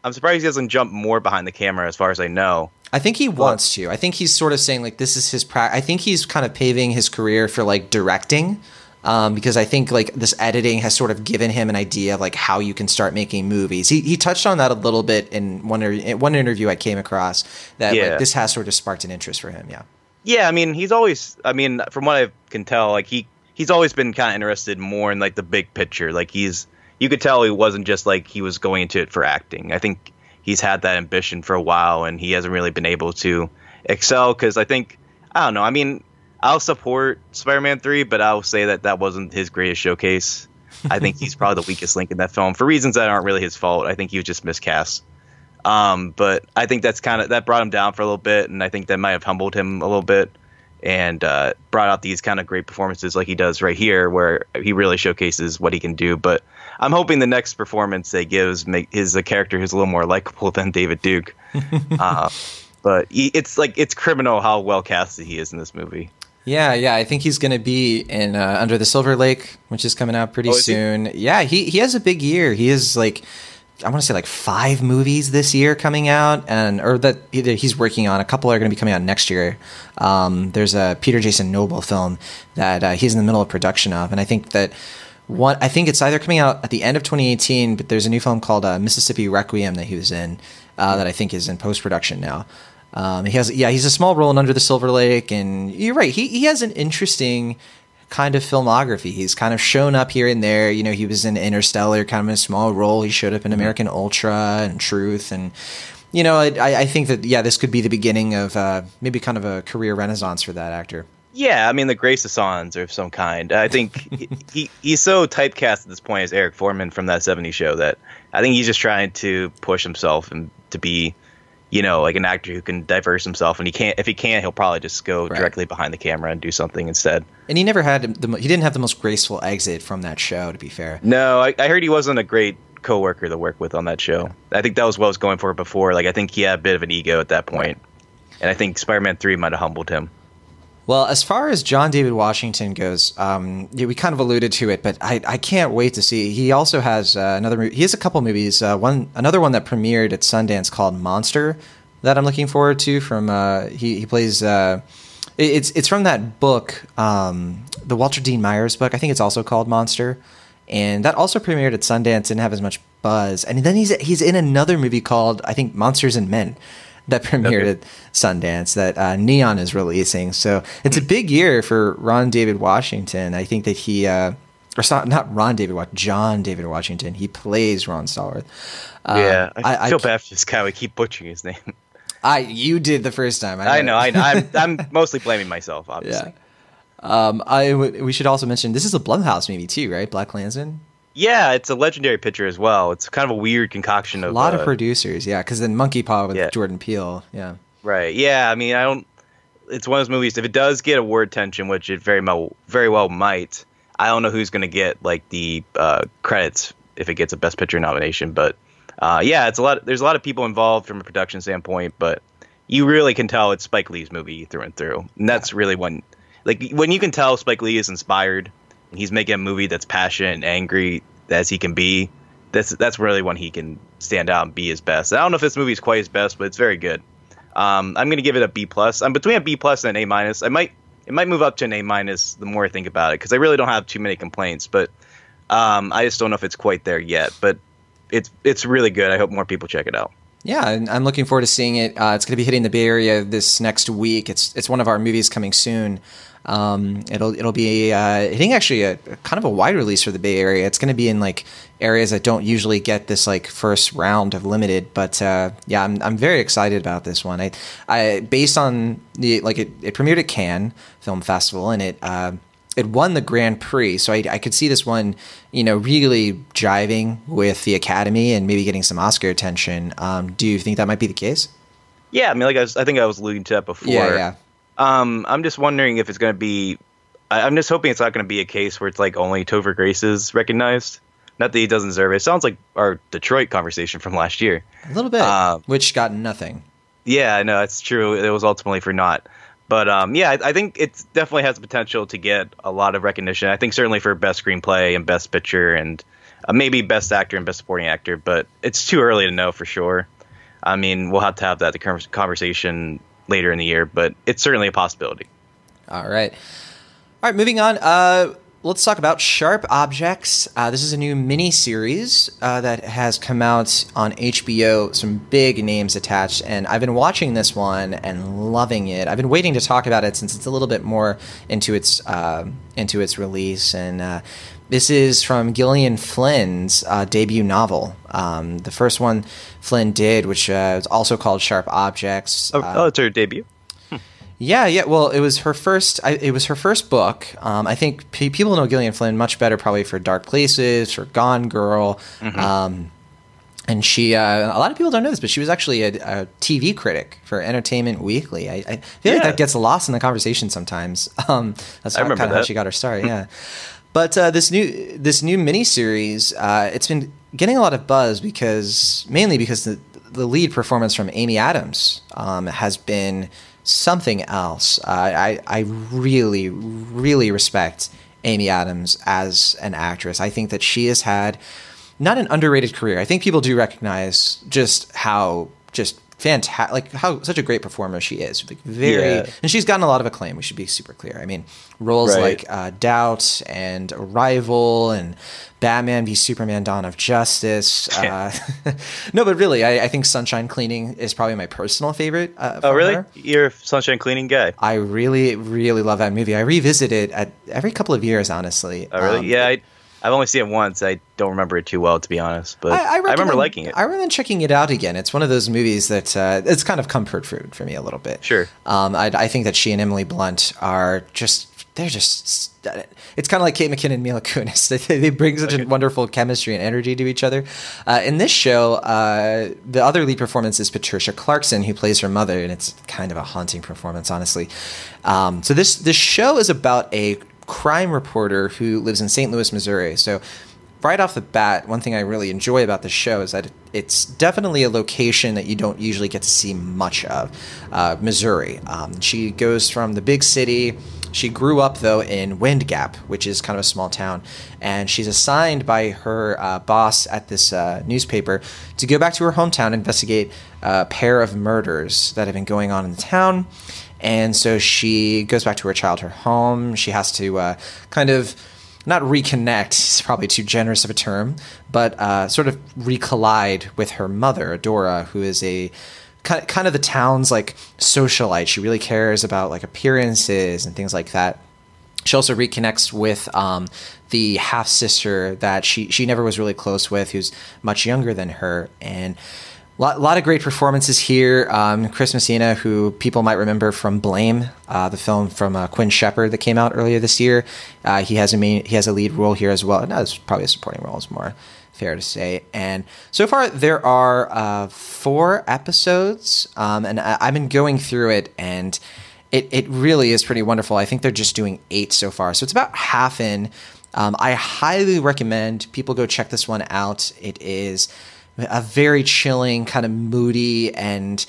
I'm surprised he doesn't jump more behind the camera, as far as I know. I think he wants to. I think he's sort of saying like this is his. Pra- I think he's kind of paving his career for like directing, um, because I think like this editing has sort of given him an idea of like how you can start making movies. He he touched on that a little bit in one in one interview I came across that Yeah. like this has sort of sparked an interest for him. Yeah. Yeah, I mean, he's always. I mean, from what I can tell, like he he's always been kind of interested more in like the big picture. Like he's you could tell he wasn't just like he was going into it for acting. I think he's had that ambition for a while, and he hasn't really been able to excel because I think I don't know. I mean, I'll support Spider-Man three, but I'll say that that wasn't his greatest showcase. I think he's probably the weakest link in that film for reasons that aren't really his fault. I think he was just miscast. Um, but I think that's kind of that brought him down for a little bit, and I think that might have humbled him a little bit and uh, brought out these kind of great performances like he does right here, where he really showcases what he can do. But I'm hoping the next performance they gives make his a character who's a little more likable than David Duke. uh, but he, it's like it's criminal how well casted he is in this movie. Yeah, yeah, I think he's going to be in uh, Under the Silver Lake, which is coming out pretty Oh, is he? soon. Yeah, he he has a big year. He is like I want to say like five movies this year coming out, and or that either he's working on. A couple are going to be coming out next year. Um, there's a Peter Jason Noble film that uh, he's in the middle of production of, and I think that one. I think it's either coming out at the end of 2018, but there's a new film called uh, Mississippi Requiem that he was in uh, that I think is in post production now. Um, he has, yeah, he's a small role in Under the Silver Lake, and you're right. He he has an interesting kind of filmography. He's kind of shown up here and there. You know, he was in Interstellar, kind of in a small role. He showed up in American Ultra and Truth, and you know, I, I think that yeah, this could be the beginning of uh, maybe kind of a career renaissance for that actor. Yeah, I mean the Grace Assans or of some kind. I think he, he he's so typecast at this point as Eric Forman from that '70s show that I think he's just trying to push himself and to be, you know, like an actor who can diverse himself. And he can't. If he can't, he'll probably just go Right. directly behind the camera and do something instead. And he never had the he didn't have the most graceful exit from that show. To be fair, No, I, I heard he wasn't a great coworker to work with on that show. I think that was what I was going for before. Like I think he had a bit of an ego at that point, and I think Spider-Man Three might have humbled him. Well, as far as John David Washington goes, um, yeah, we kind of alluded to it, but I, I can't wait to see. He also has uh, another. He has a couple movies. Uh, one another one that premiered at Sundance called Monster that I'm looking forward to. From uh, he he plays. Uh, it- it's it's from that book, um, the Walter Dean Myers book. I think it's also called Monster, and that also premiered at Sundance. Didn't have as much buzz, and then he's he's in another movie called I think Monsters and Men that premiered Okay. at Sundance that uh, Neon is releasing. So it's a big year for Ron David Washington. I think that he, uh, or not not Ron David Washington, John David Washington. He plays Ron Stallworth. Uh, yeah, I, feel I, bad for this guy. We keep butchering his name. I you did the first time. I know. I know. I'm, I'm mostly blaming myself, obviously. Yeah. Um, I w- we should also mention this is a Blumhouse movie too, right? Black Klansman. Yeah, it's a legendary picture as well. It's kind of a weird concoction of A lot uh, of producers, yeah. Because then Monkey Paw with Yeah. Jordan Peele, yeah. Right. Yeah. I mean, I don't. It's one of those movies. If it does get award attention, which it very well, very well might, I don't know who's going to get like the uh, credits if it gets a Best Picture nomination. But uh, yeah, it's a lot. There's a lot of people involved from a production standpoint, but you really can tell it's Spike Lee's movie through and through. And that's really when, like, when you can tell Spike Lee is inspired he's making a movie that's passionate and angry as he can be. That's that's really when he can stand out and be his best. I don't know if this movie is quite his best, but it's very good. Um, I'm going to give it a B plus. I'm between a B plus and an A minus. I might it might move up to an A minus the more I think about it because I really don't have too many complaints, but um, I just don't know if it's quite there yet. But it's it's really good. I hope more people check it out. Yeah, I'm looking forward to seeing it. Uh, it's going to be hitting the Bay Area this next week. It's it's one of our movies coming soon. Um, it'll it'll be uh, hitting actually a, a kind of a wide release for the Bay Area. It's going to be in like areas that don't usually get this like first round of limited. But uh, yeah, I'm I'm very excited about this one. I I based on the like it, it premiered at Cannes Film Festival and it. Uh, it won the Grand Prix, so I, I could see this one, you know, really jiving with the Academy and maybe getting some Oscar attention. Um, do you think that might be the case? Yeah, I mean, like I, was, I think I was alluding to that before. Yeah, yeah. Um, I'm just wondering if it's going to be. I, I'm just hoping it's not going to be a case where it's like only Topher Grace is recognized. Not that he doesn't deserve it. It sounds like our Detroit conversation from last year. A little bit, Um, which got nothing. Yeah, I know it's true. It was ultimately for naught. But um, yeah, I, I think it definitely has the potential to get a lot of recognition. I think certainly for best screenplay and best picture and uh, maybe best actor and best supporting actor. But it's too early to know for sure. I mean, we'll have to have that the conversation later in the year, but it's certainly a possibility. All right. All right, moving on. Uh, let's talk about Sharp Objects. Uh, this is a new mini series uh, that has come out on HBO. Some big names attached, and I've been watching this one and loving it. I've been waiting to talk about it since it's a little bit more into its uh, into its release. And uh, this is from Gillian Flynn's uh, debut novel, um, the first one Flynn did, which uh, is also called Sharp Objects. Oh, oh, it's her debut. Yeah, yeah. Well, it was her first. I, it was her first book. Um, I think pe people know Gillian Flynn much better, probably for Dark Places, for Gone Girl, Mm-hmm. um, and she. Uh, a lot of people don't know this, but she was actually a, a TV critic for Entertainment Weekly. I, I feel like that gets lost in the conversation sometimes. Um, that's I how, remember kind of how she got her start. Yeah. But uh, this new this new miniseries, uh, it's been getting a lot of buzz because mainly because the the lead performance from Amy Adams um, has been something else. Uh, I I really really respect Amy Adams as an actress. I think that she has had not an underrated career. I think people do recognize just how just fantastic, like how such a great performer she is. Like very, Yeah. and she's gotten a lot of acclaim. We should be super clear. I mean, roles Right. like uh, Doubt and Arrival and Batman v Superman: Dawn of Justice. Uh, no, but really, I, I think Sunshine Cleaning is probably my personal favorite. Uh, Oh, really? her. You're a sunshine cleaning guy. I really, really love that movie. I revisit it at every couple of years, honestly. Oh, really? Um, yeah, I, I've only seen it once. I don't remember it too well, to be honest. But I, I, I, remember liking it. I remember checking it out again. It's one of those movies that uh, it's kind of comfort food for me a little bit. Sure. Um, I, I think that she and Emily Blunt are just they're just it's kind of like Kate McKinnon and Mila Kunis. They, they bring such a wonderful chemistry and energy to each other. Uh, in this show, uh, the other lead performance is Patricia Clarkson, who plays her mother, and it's kind of a haunting performance, honestly. Um, so this this show is about a crime reporter who lives in St. Louis, Missouri. So right off the bat, one thing I really enjoy about this show is that it's definitely a location that you don't usually get to see much of. Uh, Missouri. Um, she goes from the big city. She grew up though in Wind Gap, which is kind of a small town, and she's assigned by her uh, boss at this uh, newspaper to go back to her hometown and investigate a pair of murders that have been going on in the town. And so she goes back to her childhood home. She has to uh, kind of not reconnect is probably too generous of a term, but uh, sort of recollide with her mother, Dora, who is a kind of, kind of the town's like socialite. She really cares about like appearances and things like that. She also reconnects with um, the half sister that she she never was really close with, who's much younger than her, and a lot, lot of great performances here. Um, Chris Messina, who people might remember from Blame, uh, the film from uh, Quinn Shepard that came out earlier this year. Uh, he has a main, he has a lead role here as well. No, it's probably a supporting role. Is more fair to say. And so far, there are uh, four episodes, um, and I, I've been going through it and it, it really is pretty wonderful. I think they're just doing eight so far. So it's about half in. Um, I highly recommend people go check this one out. It is a very chilling, kind of moody, and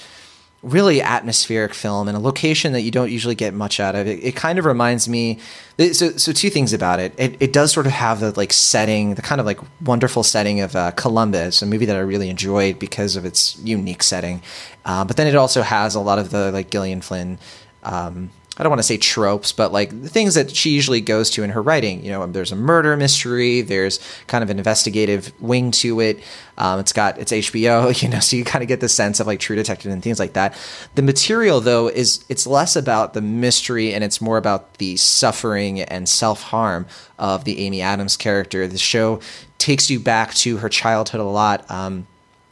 really atmospheric film in a location that you don't usually get much out of. It, it kind of reminds me. So, so two things about it. it. It does sort of have the like setting, the kind of like wonderful setting of uh, Columbus, a movie that I really enjoyed because of its unique setting. Uh, but then it also has a lot of the like Gillian Flynn. Um, I don't want to say tropes, but like the things that she usually goes to in her writing. You know, there's a murder mystery, there's kind of an investigative wing to it. Um, it's got it's HBO, you know, so you kind of get the sense of like True Detective and things like that. The material though is it's less about the mystery and it's more about the suffering and self harm of the Amy Adams character. The show takes you back to her childhood a lot. Um,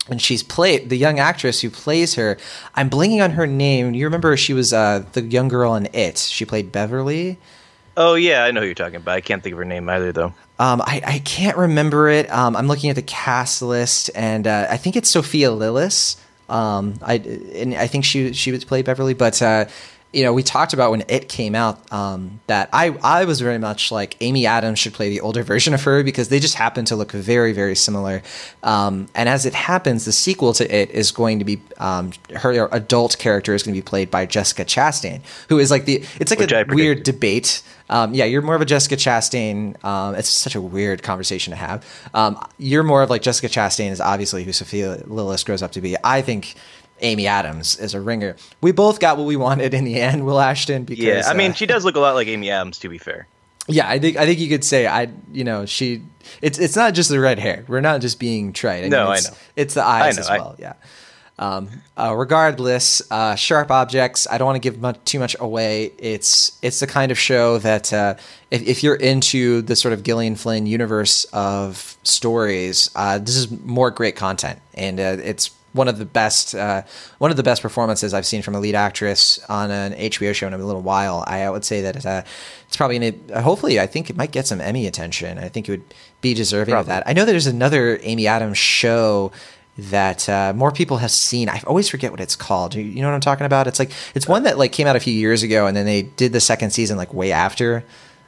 and she's played the young actress who plays her. I'm blanking on her name. You remember she was uh, the young girl in It. She played Beverly. Oh yeah, I know who you're talking about. I can't think of her name either, though. Um, I, I can't remember it. Um, I'm looking at the cast list, and uh, I think it's Sophia Lillis. Um, I and I think she she would play Beverly, but uh, you know we talked about when it came out um, that I I was very much like Amy Adams should play the older version of her because they just happen to look very very similar. Um, and as it happens, the sequel to it is going to be um, her adult character is going to be played by Jessica Chastain, who is like the it's like Which a weird debate. Um, yeah, you're more of a Jessica Chastain. Um, it's such a weird conversation to have. Um, you're more of like Jessica Chastain is obviously who Sophia Lillis grows up to be. I think Amy Adams is a ringer. We both got what we wanted in the end, Will Ashton. Because Yeah, I mean, uh, she does look a lot like Amy Adams. To be fair, Yeah, I think I think you could say I. You know, she. It's it's not just the red hair. We're not just being trite. I No, I it's, know. It's the eyes as I- well. yeah. Um, uh, regardless, uh, sharp objects. I don't want to give much, too much away. It's it's the kind of show that uh, if, if you're into the sort of Gillian Flynn universe of stories, uh, this is more great content, and uh, it's one of the best uh, one of the best performances I've seen from a lead actress on an HBO show in a little while. I would say that uh, it's probably going to hopefully I think it might get some Emmy attention. I think it would be deserving of that. I know there's another Amy Adams show that uh, more people have seen. I always forget what it's called. You, you know what I'm talking about? It's like it's one that like came out a few years ago, and then they did the second season like way after.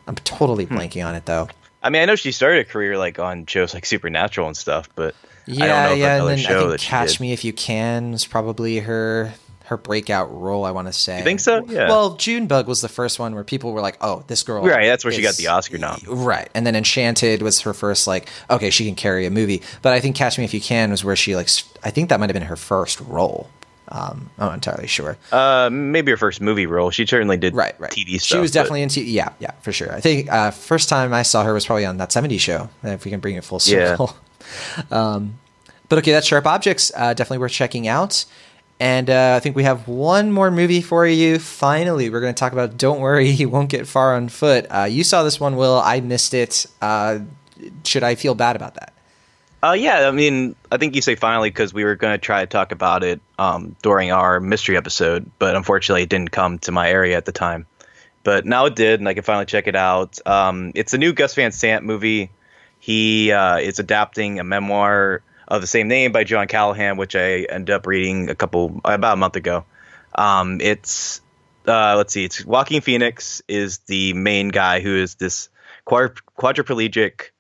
I'm totally Hmm. blanking on it though. I mean, I know she started a career like on shows like Supernatural and stuff, but Yeah, yeah, and then I think Catch. Me If You Can was probably her her breakout role. I want to say. You think so? Yeah. Well, Junebug was the first one where people were like, "Oh, this girl." Right, that's where she got the Oscar nom. Right, and then Enchanted was her first like, okay, she can carry a movie. But I think Catch Me If You Can was where she like, I think that might have been her first role. Um, I'm not entirely sure. Uh, maybe her first movie role. She certainly did Right, right. TV stuff. She was but- definitely into yeah, yeah, for sure. I think uh, first time I saw her was probably on that '70s show. If we can bring it full Yeah. um, but okay, that's Sharp Objects. Uh, definitely worth checking out. And uh, I think we have one more movie for you. Finally, we're going to talk about Don't Worry, You Won't Get Far on Foot. Uh, you saw this one, Will. I missed it. Uh, should I feel bad about that? Uh, yeah, I mean, I think you say finally because we were going to try to talk about it um, during our mystery episode, but unfortunately it didn't come to my area at the time. But now it did, and I can finally check it out. Um, it's a new Gus Van Sant movie. He uh, is adapting a memoir of the same name by John Callahan, which I ended up reading a couple about a month ago. Um, it's uh, let's see, it's Joaquin Phoenix is the main guy who is this quadri- quadriplegic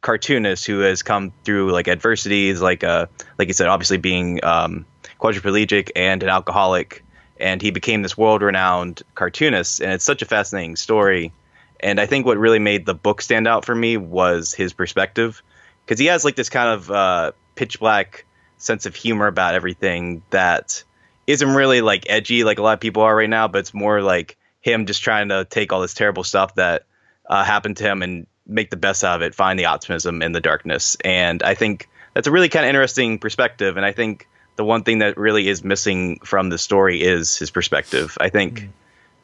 cartoonist who has come through like adversities, like uh, like you said, obviously being um, quadriplegic and an alcoholic, and he became this world-renowned cartoonist, and it's such a fascinating story. And I think what really made the book stand out for me was his perspective, because he has like this kind of uh, pitch black sense of humor about everything that isn't really like edgy like a lot of people are right now, but it's more like him just trying to take all this terrible stuff that uh, happened to him and make the best out of it, find the optimism in the darkness. And I think that's a really kind of interesting perspective. And I think the one thing that really is missing from the story is his perspective. I think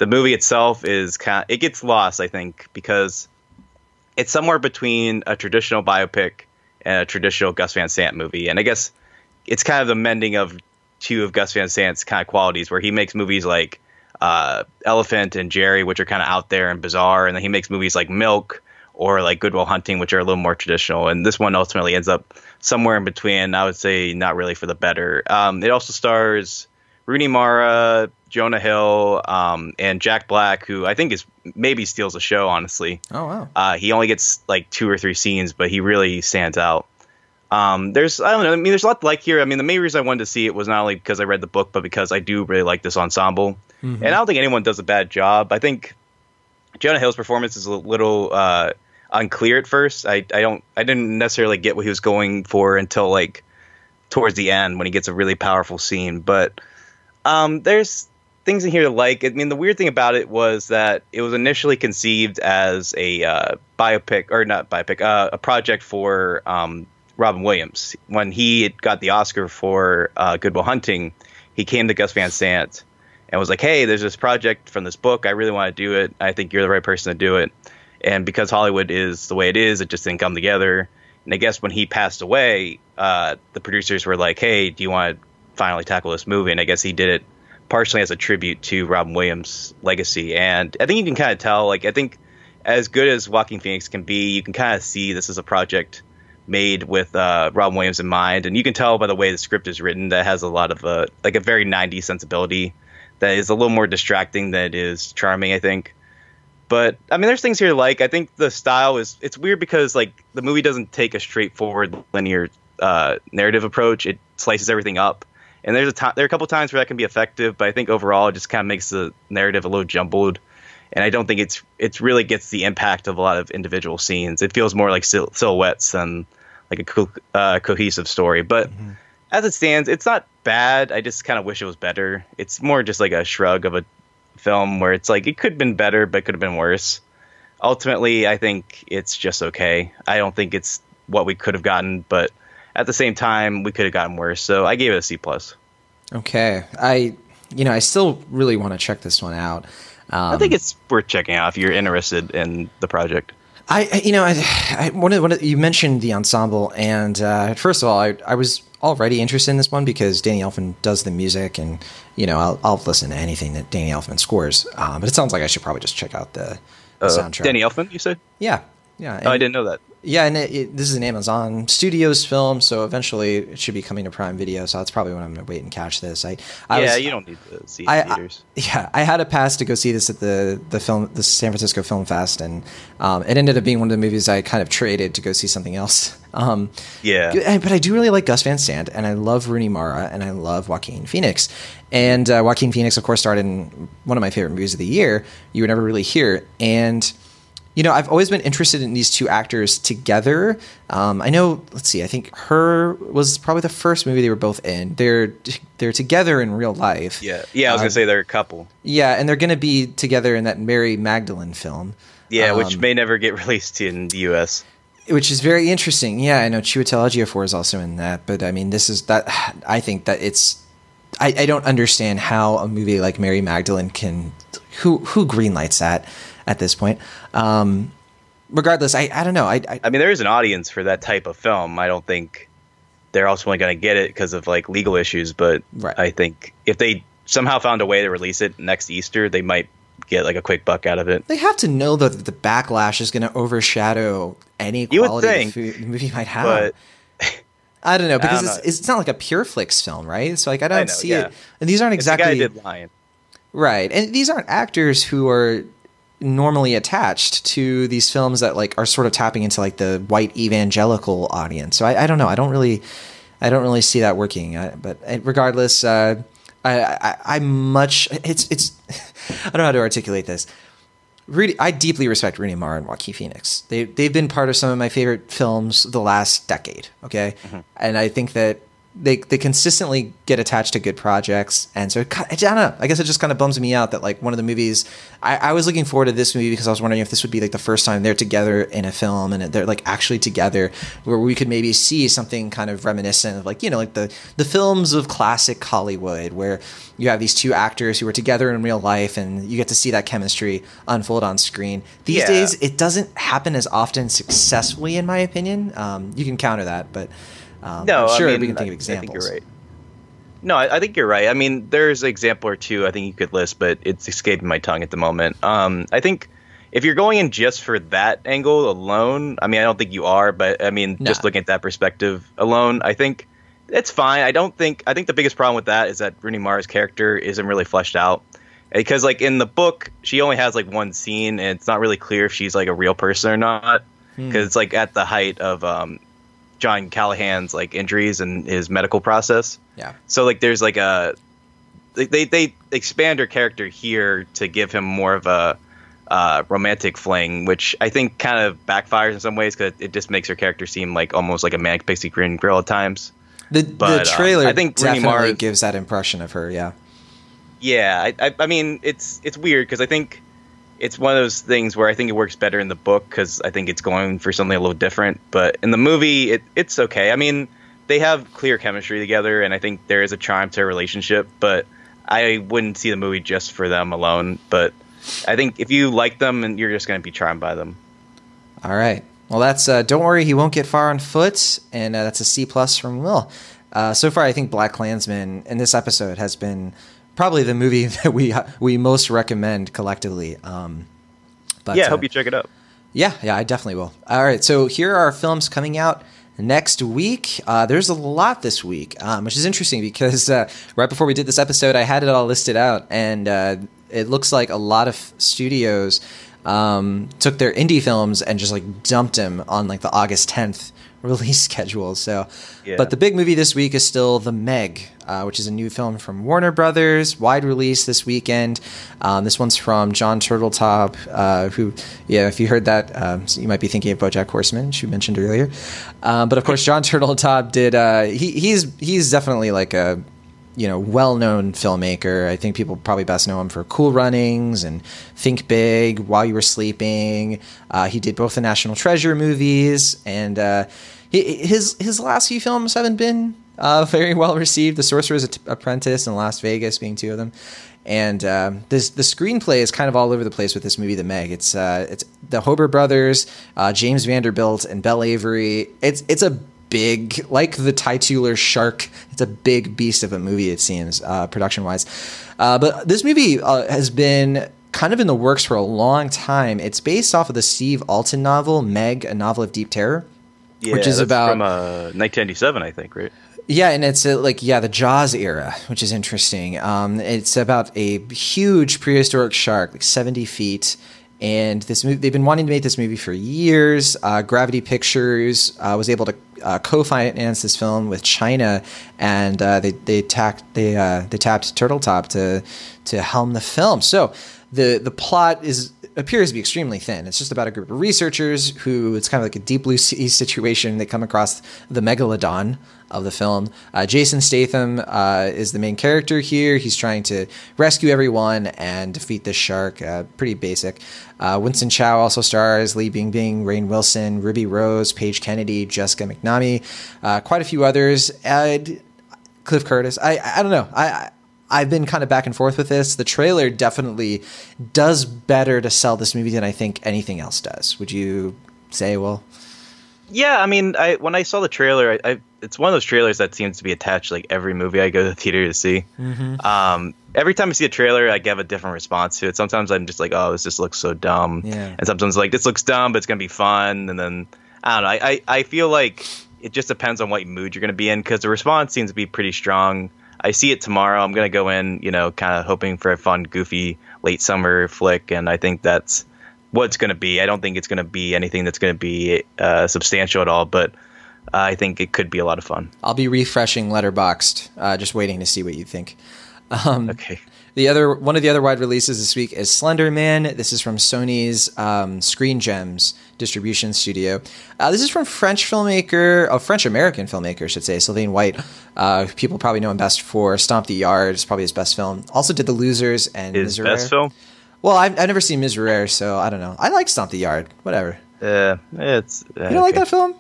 the movie itself is kind of, it gets lost, I think, because it's somewhere between a traditional biopic and a traditional Gus Van Sant movie. And I guess it's kind of the mending of two of Gus Van Sant's kind of qualities, where he makes movies like uh, Elephant and Gerry, which are kind of out there and bizarre, and then he makes movies like Milk or like Goodwill Hunting, which are a little more traditional. And this one ultimately ends up somewhere in between. I would say not really for the better. Um, it also stars Rooney Mara, Jonah Hill, um, and Jack Black, who I think is maybe steals the show. Honestly, Oh wow. uh, he only gets like two or three scenes, but he really stands out. Um, there's I don't know. I mean, there's a lot to like here. I mean, the main reason I wanted to see it was not only because I read the book, but because I do really like this ensemble. And I don't think anyone does a bad job. I think Jonah Hill's performance is a little uh, unclear at first. I, I don't I didn't necessarily get what he was going for until like towards the end when he gets a really powerful scene. But um, there's things in here to like. I mean, the weird thing about it was that it was initially conceived as a uh, biopic or not biopic, uh, a project for um, Robin Williams. When he got the Oscar for uh, Goodwill Hunting, he came to Gus Van Sant and was like, "Hey, there's this project from this book. I really want to do it. I think you're the right person to do it." And because Hollywood is the way it is, it just didn't come together. And I guess when he passed away, uh, the producers were like, "Hey, do you want to finally tackle this movie?" And I guess he did it partially as a tribute to Robin Williams' legacy. And I think you can kind of tell, like, I think as good as Joaquin Phoenix can be, you can kind of see this is a project made with uh, Robin Williams in mind, and you can tell by the way the script is written that has a lot of uh, like a very '90s sensibility that is a little more distracting than it is charming. I think. But I mean, there's things here like. I think the style is it's weird because like the movie doesn't take a straightforward linear uh, narrative approach. It slices everything up, and there's a time there are a couple times where that can be effective. But I think overall, it just kind of makes the narrative a little jumbled, and I don't think it's it's really gets the impact of a lot of individual scenes. It feels more like sil- silhouettes than like a co- uh, cohesive story. But as it stands, it's not bad. I just kind of wish it was better. It's more just like a shrug of a film where it's like it could have been better, but could have been worse. ultimately, I think it's just okay. I don't think it's what we could have gotten, but at the same time, we could have gotten worse. So I gave it a C plus. Okay, I you know I still really want to check this one out. Um, I think it's worth checking out if you're interested in the project. I, you know I, I one of, one of, you mentioned the ensemble and uh, first of all I I was already interested in this one because Danny Elfman does the music and you know I'll, I'll listen to anything that Danny Elfman scores um, but it sounds like I should probably just check out the, the Uh, soundtrack. Danny Elfman, you said? yeah, yeah. Oh, I didn't know that. Yeah, and it, it, this is an Amazon Studios film, so eventually it should be coming to Prime Video. So that's probably when I'm going to wait and catch this. I, I yeah, was- you don't need to see it I, in theaters. I, yeah, I had a pass to go see this at the the film, the San Francisco Film Fest, and um, it ended up being one of the movies I kind of traded to go see something else. Um, yeah. but I do really like Gus Van Sant, and I love Rooney Mara, and I love Joaquin Phoenix. And uh, Joaquin Phoenix, of course, starred in one of my favorite movies of the year. You were never really here, and you know, I've always been interested in these two actors together. Um, I know. Let's see. I think her was probably the first movie they were both in. They're they're together in real life. Yeah. Yeah, I was Um, going to say they're a couple. Yeah, and they're going to be together in that Mary Magdalene film. Yeah, which um, may never get released in the U.S. which is very interesting. Yeah, I know Chiwetel Ejiofor is also in that, but I mean, this is that. I think that it's. I, I don't understand how a movie like Mary Magdalene can. Who who greenlights that at this point? Um, regardless, I, I don't know. I, I I mean, there is an audience for that type of film. I don't think they're ultimately going to get it because of like legal issues, but Right. I think if they somehow found a way to release it next Easter, they might get like a quick buck out of it. they have to know though that the backlash is going to overshadow any quality think, the, food, the movie might have. But I don't know because don't it's, know. it's not like a Pure Flix film, right? So like I don't know, see yeah. it. And these aren't it's the guy exactly did Lion. Right. And these aren't actors who are normally attached to these films that like are sort of tapping into like the white evangelical audience. So I, I don't know. I don't really, I don't really see that working. I, but uh, regardless, uh, I, I, I much it's it's I don't know how to articulate this. Really, I deeply respect Rooney Mara and Joaquin Phoenix. They they've been part of some of my favorite films the last decade. Okay, and I think that they they consistently get attached to good projects, and so it, I don't know. I guess it just kind of bums me out that like one of the movies I, I was looking forward to this movie because I was wondering if this would be like the first time they're together in a film and they're like actually together, where we could maybe see something kind of reminiscent of like you know like the the films of classic Hollywood where you have these two actors who are together in real life and you get to see that chemistry unfold on screen. These Yeah. days, it doesn't happen as often successfully, in my opinion. Um, you can counter that, but um, No, I'm sure I mean, we can think of examples. I think you're right. No, I, I think you're right. I mean, there's an example or two I think you could list, but it's escaping my tongue at the moment. Um, I think if you're going in just for that angle alone, I mean, I don't think you are, but I mean, Nah. just looking at that perspective alone, I think it's fine. I don't think. I think the biggest problem with that is that Rooney Mara's character isn't really fleshed out. Because like in the book, she only has like one scene, and it's not really clear if she's like a real person or not. Because it's like at the height of um, John Callahan's like injuries and his medical process. Yeah. So like there's like a they they, expand her character here to give him more of a uh, romantic fling, which I think kind of backfires in some ways because it just makes her character seem like almost like a manic pixie green girl at times. The, But, the um, trailer I think definitely Mara- gives that impression of her. Yeah. Yeah, I, I, I mean it's it's weird because I think it's one of those things where I think it works better in the book because I think it's going for something a little different. But in the movie, it, it's okay. I mean, they have clear chemistry together, and I think there is a charm to their relationship. But I wouldn't see the movie just for them alone. But I think if you like them, and you're just going to be charmed by them. All right. Well, that's uh, don't worry, he won't get far on foot, and uh, that's a C plus from Will. Uh, so far, I think BlacKkKlansman in this episode has been probably the movie that we we most recommend collectively. Um, but yeah, I uh, hope you check it out. Yeah, yeah, I definitely will. All right, so here are films coming out next week. Uh, there's a lot this week, um, which is interesting because uh, right before we did this episode, I had it all listed out, and uh, it looks like a lot of studios um, took their indie films and just like dumped them on like the August 10th release schedule. So, Yeah. but the big movie this week is still The Meg, uh, which is a new film from Warner Brothers, wide release this weekend. Um, this one's from Jon Turteltaub, uh, who, yeah, if you heard that, um, you might be thinking of BoJack Horseman, which you mentioned earlier. Um, but of course, Jon Turteltaub did. Uh, he, he's he's definitely like a you know, well-known filmmaker. I think people probably best know him for Cool Runnings and Think Big, While You Were Sleeping. Uh, he did both the National Treasure movies, and uh, his his last few films haven't been uh, very well received. The Sorcerer's Apprentice and Last Vegas being two of them. And uh, this the screenplay is kind of all over the place with this movie, The Meg. It's uh, it's the Hoeber brothers, uh, James Vanderbilt, and Belle Avery. It's it's a big, like the titular shark. It's a big beast of a movie. It seems uh, production wise, uh, but this movie uh, has been kind of in the works for a long time. It's based off of the Steve Alten novel Meg, a novel of deep terror, Yeah, which is about from uh, 1997, I think, right? yeah, and it's uh, like yeah, the Jaws era, which is interesting. Um, it's about a huge prehistoric shark, like seventy feet, and this movie. They've been wanting to make this movie for years. Uh, Gravity Pictures uh, was able to uh, co-finance this film with China, and uh, they they tacked they uh, they tapped Turteltaub to to helm the film. So the the plot is appears to be extremely thin. It's just about a group of researchers who it's kind of like a deep blue sea situation. They come across the megalodon of the film. Uh, Jason Statham uh, is the main character here. He's trying to rescue everyone and defeat this shark. Uh, pretty basic. Uh, Winston Chao also stars. Li Bingbing, Rainn Wilson, Ruby Rose, Paige Kennedy, Jessica McNamee, uh, quite a few others. And Cliff Curtis. I I don't know. I, I I've been kind of back and forth with this. The trailer definitely does better to sell this movie than I think anything else does. Would you say, well? Yeah, I mean, I when I saw the trailer, I, I it's one of those trailers that seems to be attached to, like every movie I go to the theater to see. Um, every time I see a trailer, I give a different response to it. Sometimes I'm just like, oh, this just looks so dumb, Yeah. and sometimes like this looks dumb, but it's gonna be fun. And then I don't know. I I, I feel like it just depends on what mood you're gonna be in because the response seems to be pretty strong. I see it tomorrow. I'm gonna go in, you know, kind of hoping for a fun, goofy late summer flick, and I think that's what it's going to be. I don't think it's going to be anything that's going to be uh, substantial at all, but uh, I think it could be a lot of fun. I'll be refreshing Letterboxd, uh, just waiting to see what you think. Um, Okay. The other one of the other wide releases this week is Slender Man. This is from Sony's um, Screen Gems distribution studio. Uh, this is from French filmmaker, a French American filmmaker, I should say, Sylvain White. Uh, people probably know him best for Stomp the Yard. It's probably his best film. Also did The Losers and His Miserere. best film? Well, I've, I've never seen Miserere, so I don't know. I like Stomp the Yard. Whatever. Uh, it's. You don't like that film?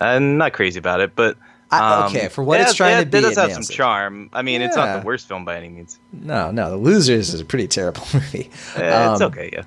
I'm not crazy about it, but. I- um, okay, for what it it's trying it- to be, It does it have some it. charm. I mean, it's not the worst film by any means. No, no. The Losers is a pretty terrible movie. Uh, it's Um, okay, yeah.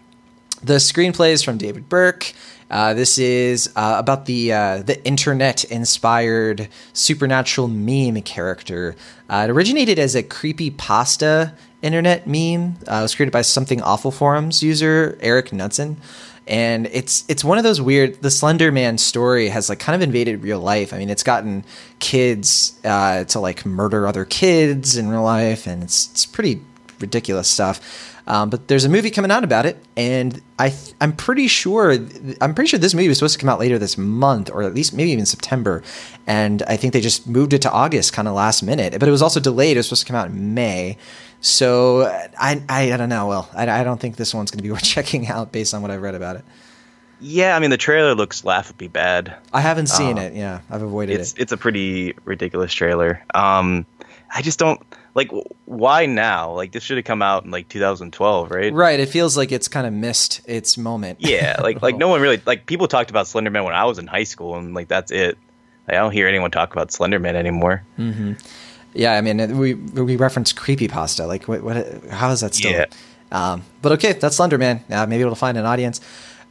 The screenplay is from David Birke. Uh, this is uh, about the uh, the internet inspired supernatural meme character. Uh, it originated as a creepy pasta internet meme. Uh, it was created by Something Awful forums user Eric Knudsen. And it's it's one of those weird. The Slender Man story has like kind of invaded real life. I mean, it's gotten kids uh, to like murder other kids in real life, and it's it's pretty ridiculous stuff. Um, but there's a movie coming out about it, and I th- I'm pretty sure I'm pretty sure this movie was supposed to come out later this month, or at least maybe even September. And I think they just moved it to August, kind of last minute. But it was also delayed. It was supposed to come out in May. So I I, I don't know. Well, I, I don't think this one's going to be worth checking out based on what I've read about it. Yeah, I mean, the trailer looks laughably bad. I haven't seen Uh, it. Yeah, I've avoided It's it. it's a pretty ridiculous trailer. Um, I just don't like why now? Like this should have come out in like 2012, right? Right. It feels like it's kind of missed its moment. Yeah, like like no one really like people talked about Slenderman when I was in high school, and like that's it. Like, I don't hear anyone talk about Slenderman anymore. Yeah, I mean, we we reference creepypasta. Like, what, what? How is that still? Yeah. Um, but okay, that's Slenderman. Uh, maybe it'll find an audience.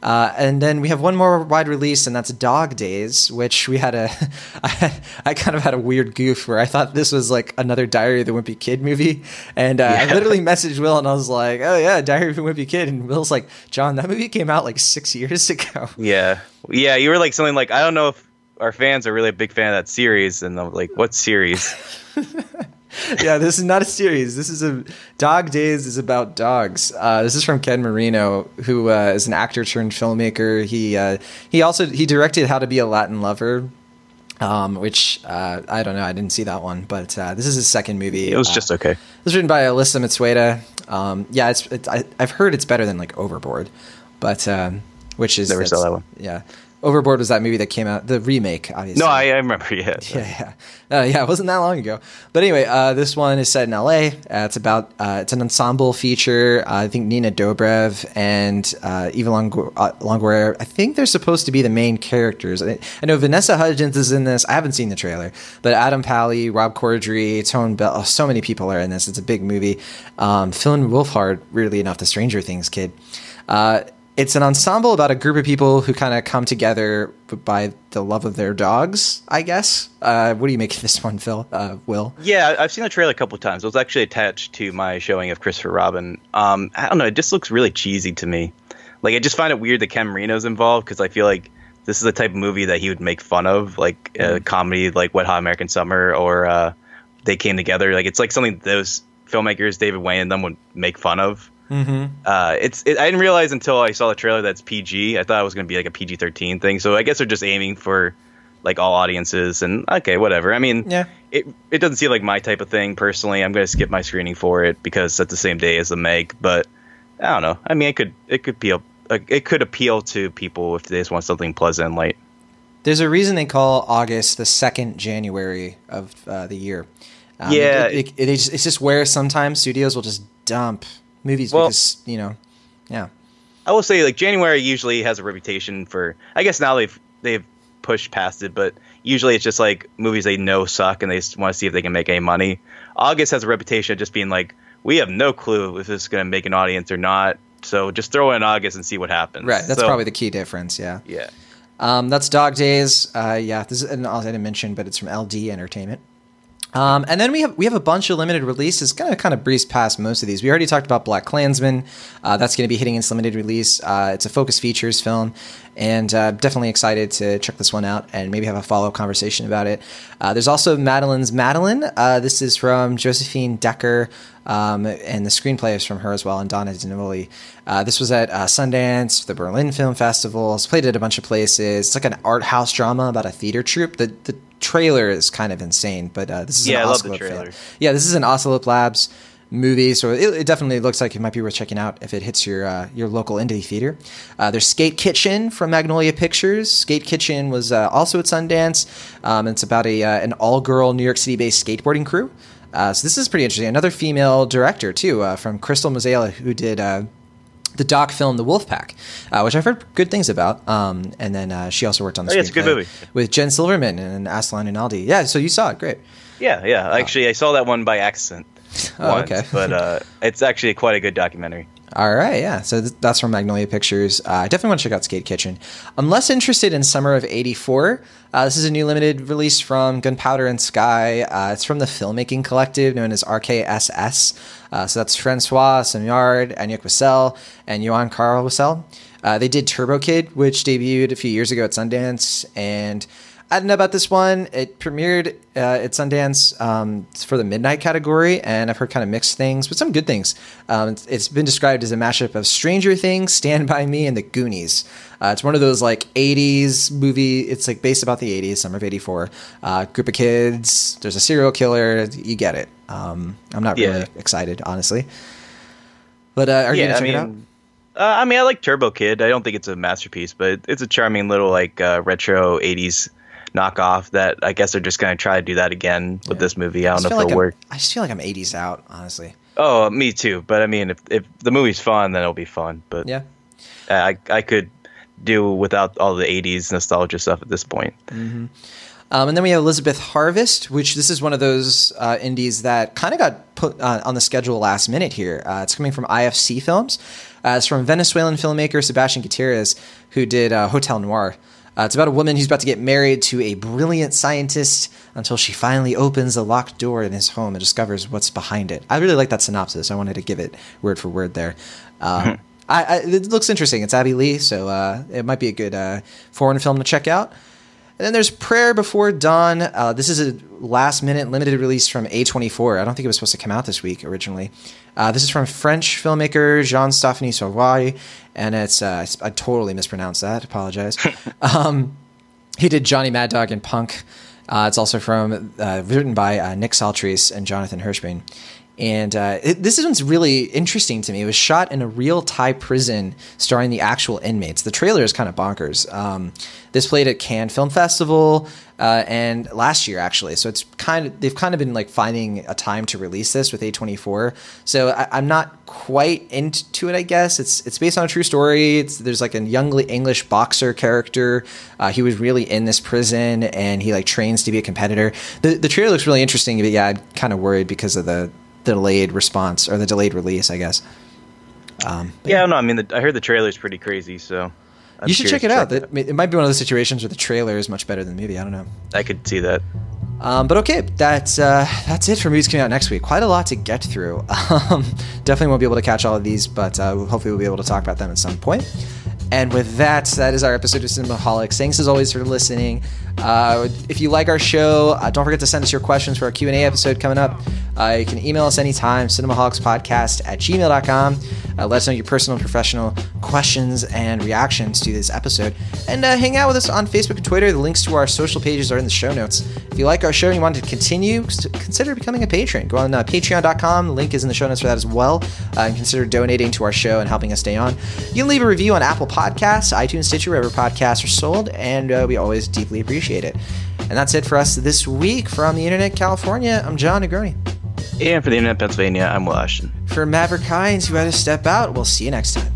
Uh, and then we have one more wide release, and that's Dog Days, which we had a. I, I kind of had a weird goof where I thought this was like another Diary of the Wimpy Kid movie, and uh, I literally messaged Will and I was like, "Oh yeah, Diary of the Wimpy Kid," and Will's like, "Jon, that movie came out like six years ago." Yeah, yeah. You were like something like I don't know if our fans are really a big fan of that series, and I'm like, what series? yeah, this is not a series. This is a Dog Days is about dogs. Uh, this is from Ken Marino, who uh, is an actor turned filmmaker. He uh, he also he directed How to Be a Latin Lover, um, which uh, I don't know. I didn't see that one, but uh, this is his second movie. It was Uh, just okay. It was written by Elissa Matsueda. Um, yeah, it's, it's I, I've heard it's better than like Overboard, but um, which is Never saw that one. Yeah, Overboard was that movie that came out, the remake, obviously. No, I, I remember. Yeah, yeah, yeah, uh, yeah. It wasn't that long ago. But anyway, uh, this one is set in L.A. Uh, it's about uh, it's an ensemble feature. Uh, I think Nina Dobrev and uh, Eva Longo- uh, Longoria. I think they're supposed to be the main characters. I, I know Vanessa Hudgens is in this. I haven't seen the trailer, but Adam Pally, Rob Corddry, Tone Bell. Oh, so many people are in this. It's a big movie. Um, Finn Wolfhard, weirdly enough, the Stranger Things kid. It's an ensemble about a group of people who kind of come together by the love of their dogs, I guess. Uh, what do you make of this one, Phil? Uh, Will? Yeah, I've seen the trailer a couple of times. It was actually attached to my showing of Christopher Robin. Um, I don't know, it just looks really cheesy to me. Like, I just find it weird that Ken Marino's involved because I feel like this is the type of movie that he would make fun of, like a Mm-hmm. comedy like Wet Hot American Summer or uh, They Came Together. Like, it's like something those filmmakers, David Wain and them, would make fun of. Mm-hmm. Uh, it's it, I didn't realize until I saw the trailer that's PG. I thought it was going to be like a PG thirteen thing. So I guess they're just aiming for like all audiences. And okay, whatever. I mean, Yeah. it it doesn't seem like my type of thing personally. I'm going to skip my screening for it because that's the same day as the Meg. But I don't know. I mean, it could it could appeal it could appeal to people if they just want something pleasant and light. There's a reason they call August the second January of uh, the year. Um, Yeah. It, it, it it's just where sometimes studios will just dump movies Well- because, you know, yeah. I will say like January usually has a reputation for. I guess now they've they've pushed past it, but usually it's just like movies they know suck and they just want to see if they can make any money. August has a reputation of just being like we have no clue if this is going to make an audience or not. So just throw in August and see what happens. Right. That's So, probably the key difference. Yeah. yeah. Um, that's Dog Days. Uh, yeah, this is an I didn't mention, but it's from LD Entertainment. Um, and then we have we have a bunch of limited releases. Gonna kind of breeze past most of these. We already talked about BlacKkKlansman. Uh, that's going to be hitting its limited release. Uh, it's a Focus Features film, and uh, definitely excited to check this one out and maybe have a follow up conversation about it. Uh, there's also Madeline's Madeline. Uh, this is from Josephine Decker. Um, and the screenplay is from her as well, and Donna Dinoli. Uh, this was at uh, Sundance, the Berlin Film Festival. It's played at a bunch of places. It's like an art house drama about a theater troupe. The the trailer is kind of insane, but uh, this is Yeah, an I love the trailer. film. Yeah, this is an Oscilloscope Labs movie, so it, it definitely looks like it might be worth checking out if it hits your uh, your local indie theater. Uh, there's Skate Kitchen from Magnolia Pictures. Skate Kitchen was uh, also at Sundance. Um, it's about a uh, an all girl New York City based skateboarding crew. Uh, so this is pretty interesting. Another female director too, uh, from Crystal Moselle, who did. Uh, the doc film The Wolfpack, uh, which I've heard good things about. Um, and then uh, she also worked on the Oh, yeah, it's a good movie. with Jen Silverman and Aslan Rinaldi. Yeah, so you saw it, great. Yeah, yeah. Actually, I saw that one by accident. Oh, once, okay. but uh, it's actually quite a good documentary. All right, yeah. So th- that's from Magnolia Pictures. Uh, I definitely want to check out Skate Kitchen. I'm less interested in Summer of '84. Uh, this is a new limited release from Gunpowder and Sky. Uh, it's from the filmmaking collective known as RKSS. Uh, so that's Francois Simard, Anouk Whissell, and Yoann-Karl Whissell. Uh, they did Turbo Kid, which debuted a few years ago at Sundance, and I don't know about this one. It premiered uh, at Sundance um, for the midnight category, and I've heard kind of mixed things, but some good things. Um, it's, it's been described as a mashup of Stranger Things, Stand by Me, and The Goonies. Uh, it's one of those like '80s movie. It's like based about the '80s, summer of '84. Uh, group of kids. There's a serial killer. You get it. Um, I'm not really excited, honestly. But uh, are you gonna I check it out? uh, I mean, I like Turbo Kid. I don't think it's a masterpiece, but it's a charming little like uh, retro '80s knockoff that I guess they're just gonna try to do that again with this movie. I I don't just, know if like it'll I'm, work. I just feel like I'm 80s out, honestly. Oh, me too. But I mean, if if the movie's fun, then it'll be fun. But Yeah. I I could do without all the '80s nostalgia stuff at this point. Um, and then we have Elizabeth Harvest, which this is one of those uh, indies that kind of got put uh, on the schedule last minute here. Uh, it's coming from IFC Films. Uh, it's from Venezuelan filmmaker Sebastian Gutierrez, who did uh, Hotel Noir. Uh, it's about a woman who's about to get married to a brilliant scientist until she finally opens a locked door in his home and discovers what's behind it. I really like that synopsis. I wanted to give it word for word there. Uh, I, I, it looks interesting. It's Abbey Lee, so uh, it might be a good uh, foreign film to check out. And then there's Prayer Before Dawn. Uh, this is a last minute limited release from A24. I don't think it was supposed to come out this week originally. Uh, this is from French filmmaker Jean Stéphanie Sauvaille, and it's, uh, I totally mispronounced that. Apologize. um, he did Johnny Mad Dog and Punk. Uh, it's also from uh, written by uh, Nick Saltrese and Jonathan Hirschbein. And uh, it, this one's really interesting to me. It was shot in a real Thai prison starring the actual inmates. The trailer is kind of bonkers. Um, this played at Cannes Film Festival uh, and last year actually. So it's kind of they've kind of been like finding a time to release this with A24. So I, am not quite into it. I guess it's it's based on a true story. It's, there's like a young English boxer character. Uh, he was really in this prison and he like trains to be a competitor. The the trailer looks really interesting, but yeah, I'm kind of worried because of the delayed response or the delayed release, I guess. Um, yeah, yeah, no, I mean, the, I heard the trailer's pretty crazy, so I'm you should check it out. It. it might be one of those situations where the trailer is much better than the movie. I don't know. I could see that. Um, but okay, that's uh, that's it for movies coming out next week. Quite a lot to get through. Um, definitely won't be able to catch all of these, but uh, hopefully we'll be able to talk about them at some point. And with that, that is our episode of Cinemaholics. Thanks as always for listening. Uh, if you like our show, uh, don't forget to send us your questions for our Q&A episode coming up. Uh, you can email us anytime, cinemaholicspodcast at gmail.com. Uh, let us know your personal and professional questions and reactions to this episode. And uh, hang out with us on Facebook and Twitter. The links to our social pages are in the show notes. If you like our show and you want to continue, consider becoming a patron. Go on uh, patreon.com. The link is in the show notes for that as well. and consider donating to our show and helping us stay on. You can leave a review on Apple Podcasts, iTunes, Stitcher, wherever podcasts are sold, and we always deeply appreciate it. And that's it for us this week from the Internet California. I'm Jon Negroni. And for the Internet Pennsylvania, I'm Will Ashton. For Maveryke Hines, who had to step out, we'll see you next time.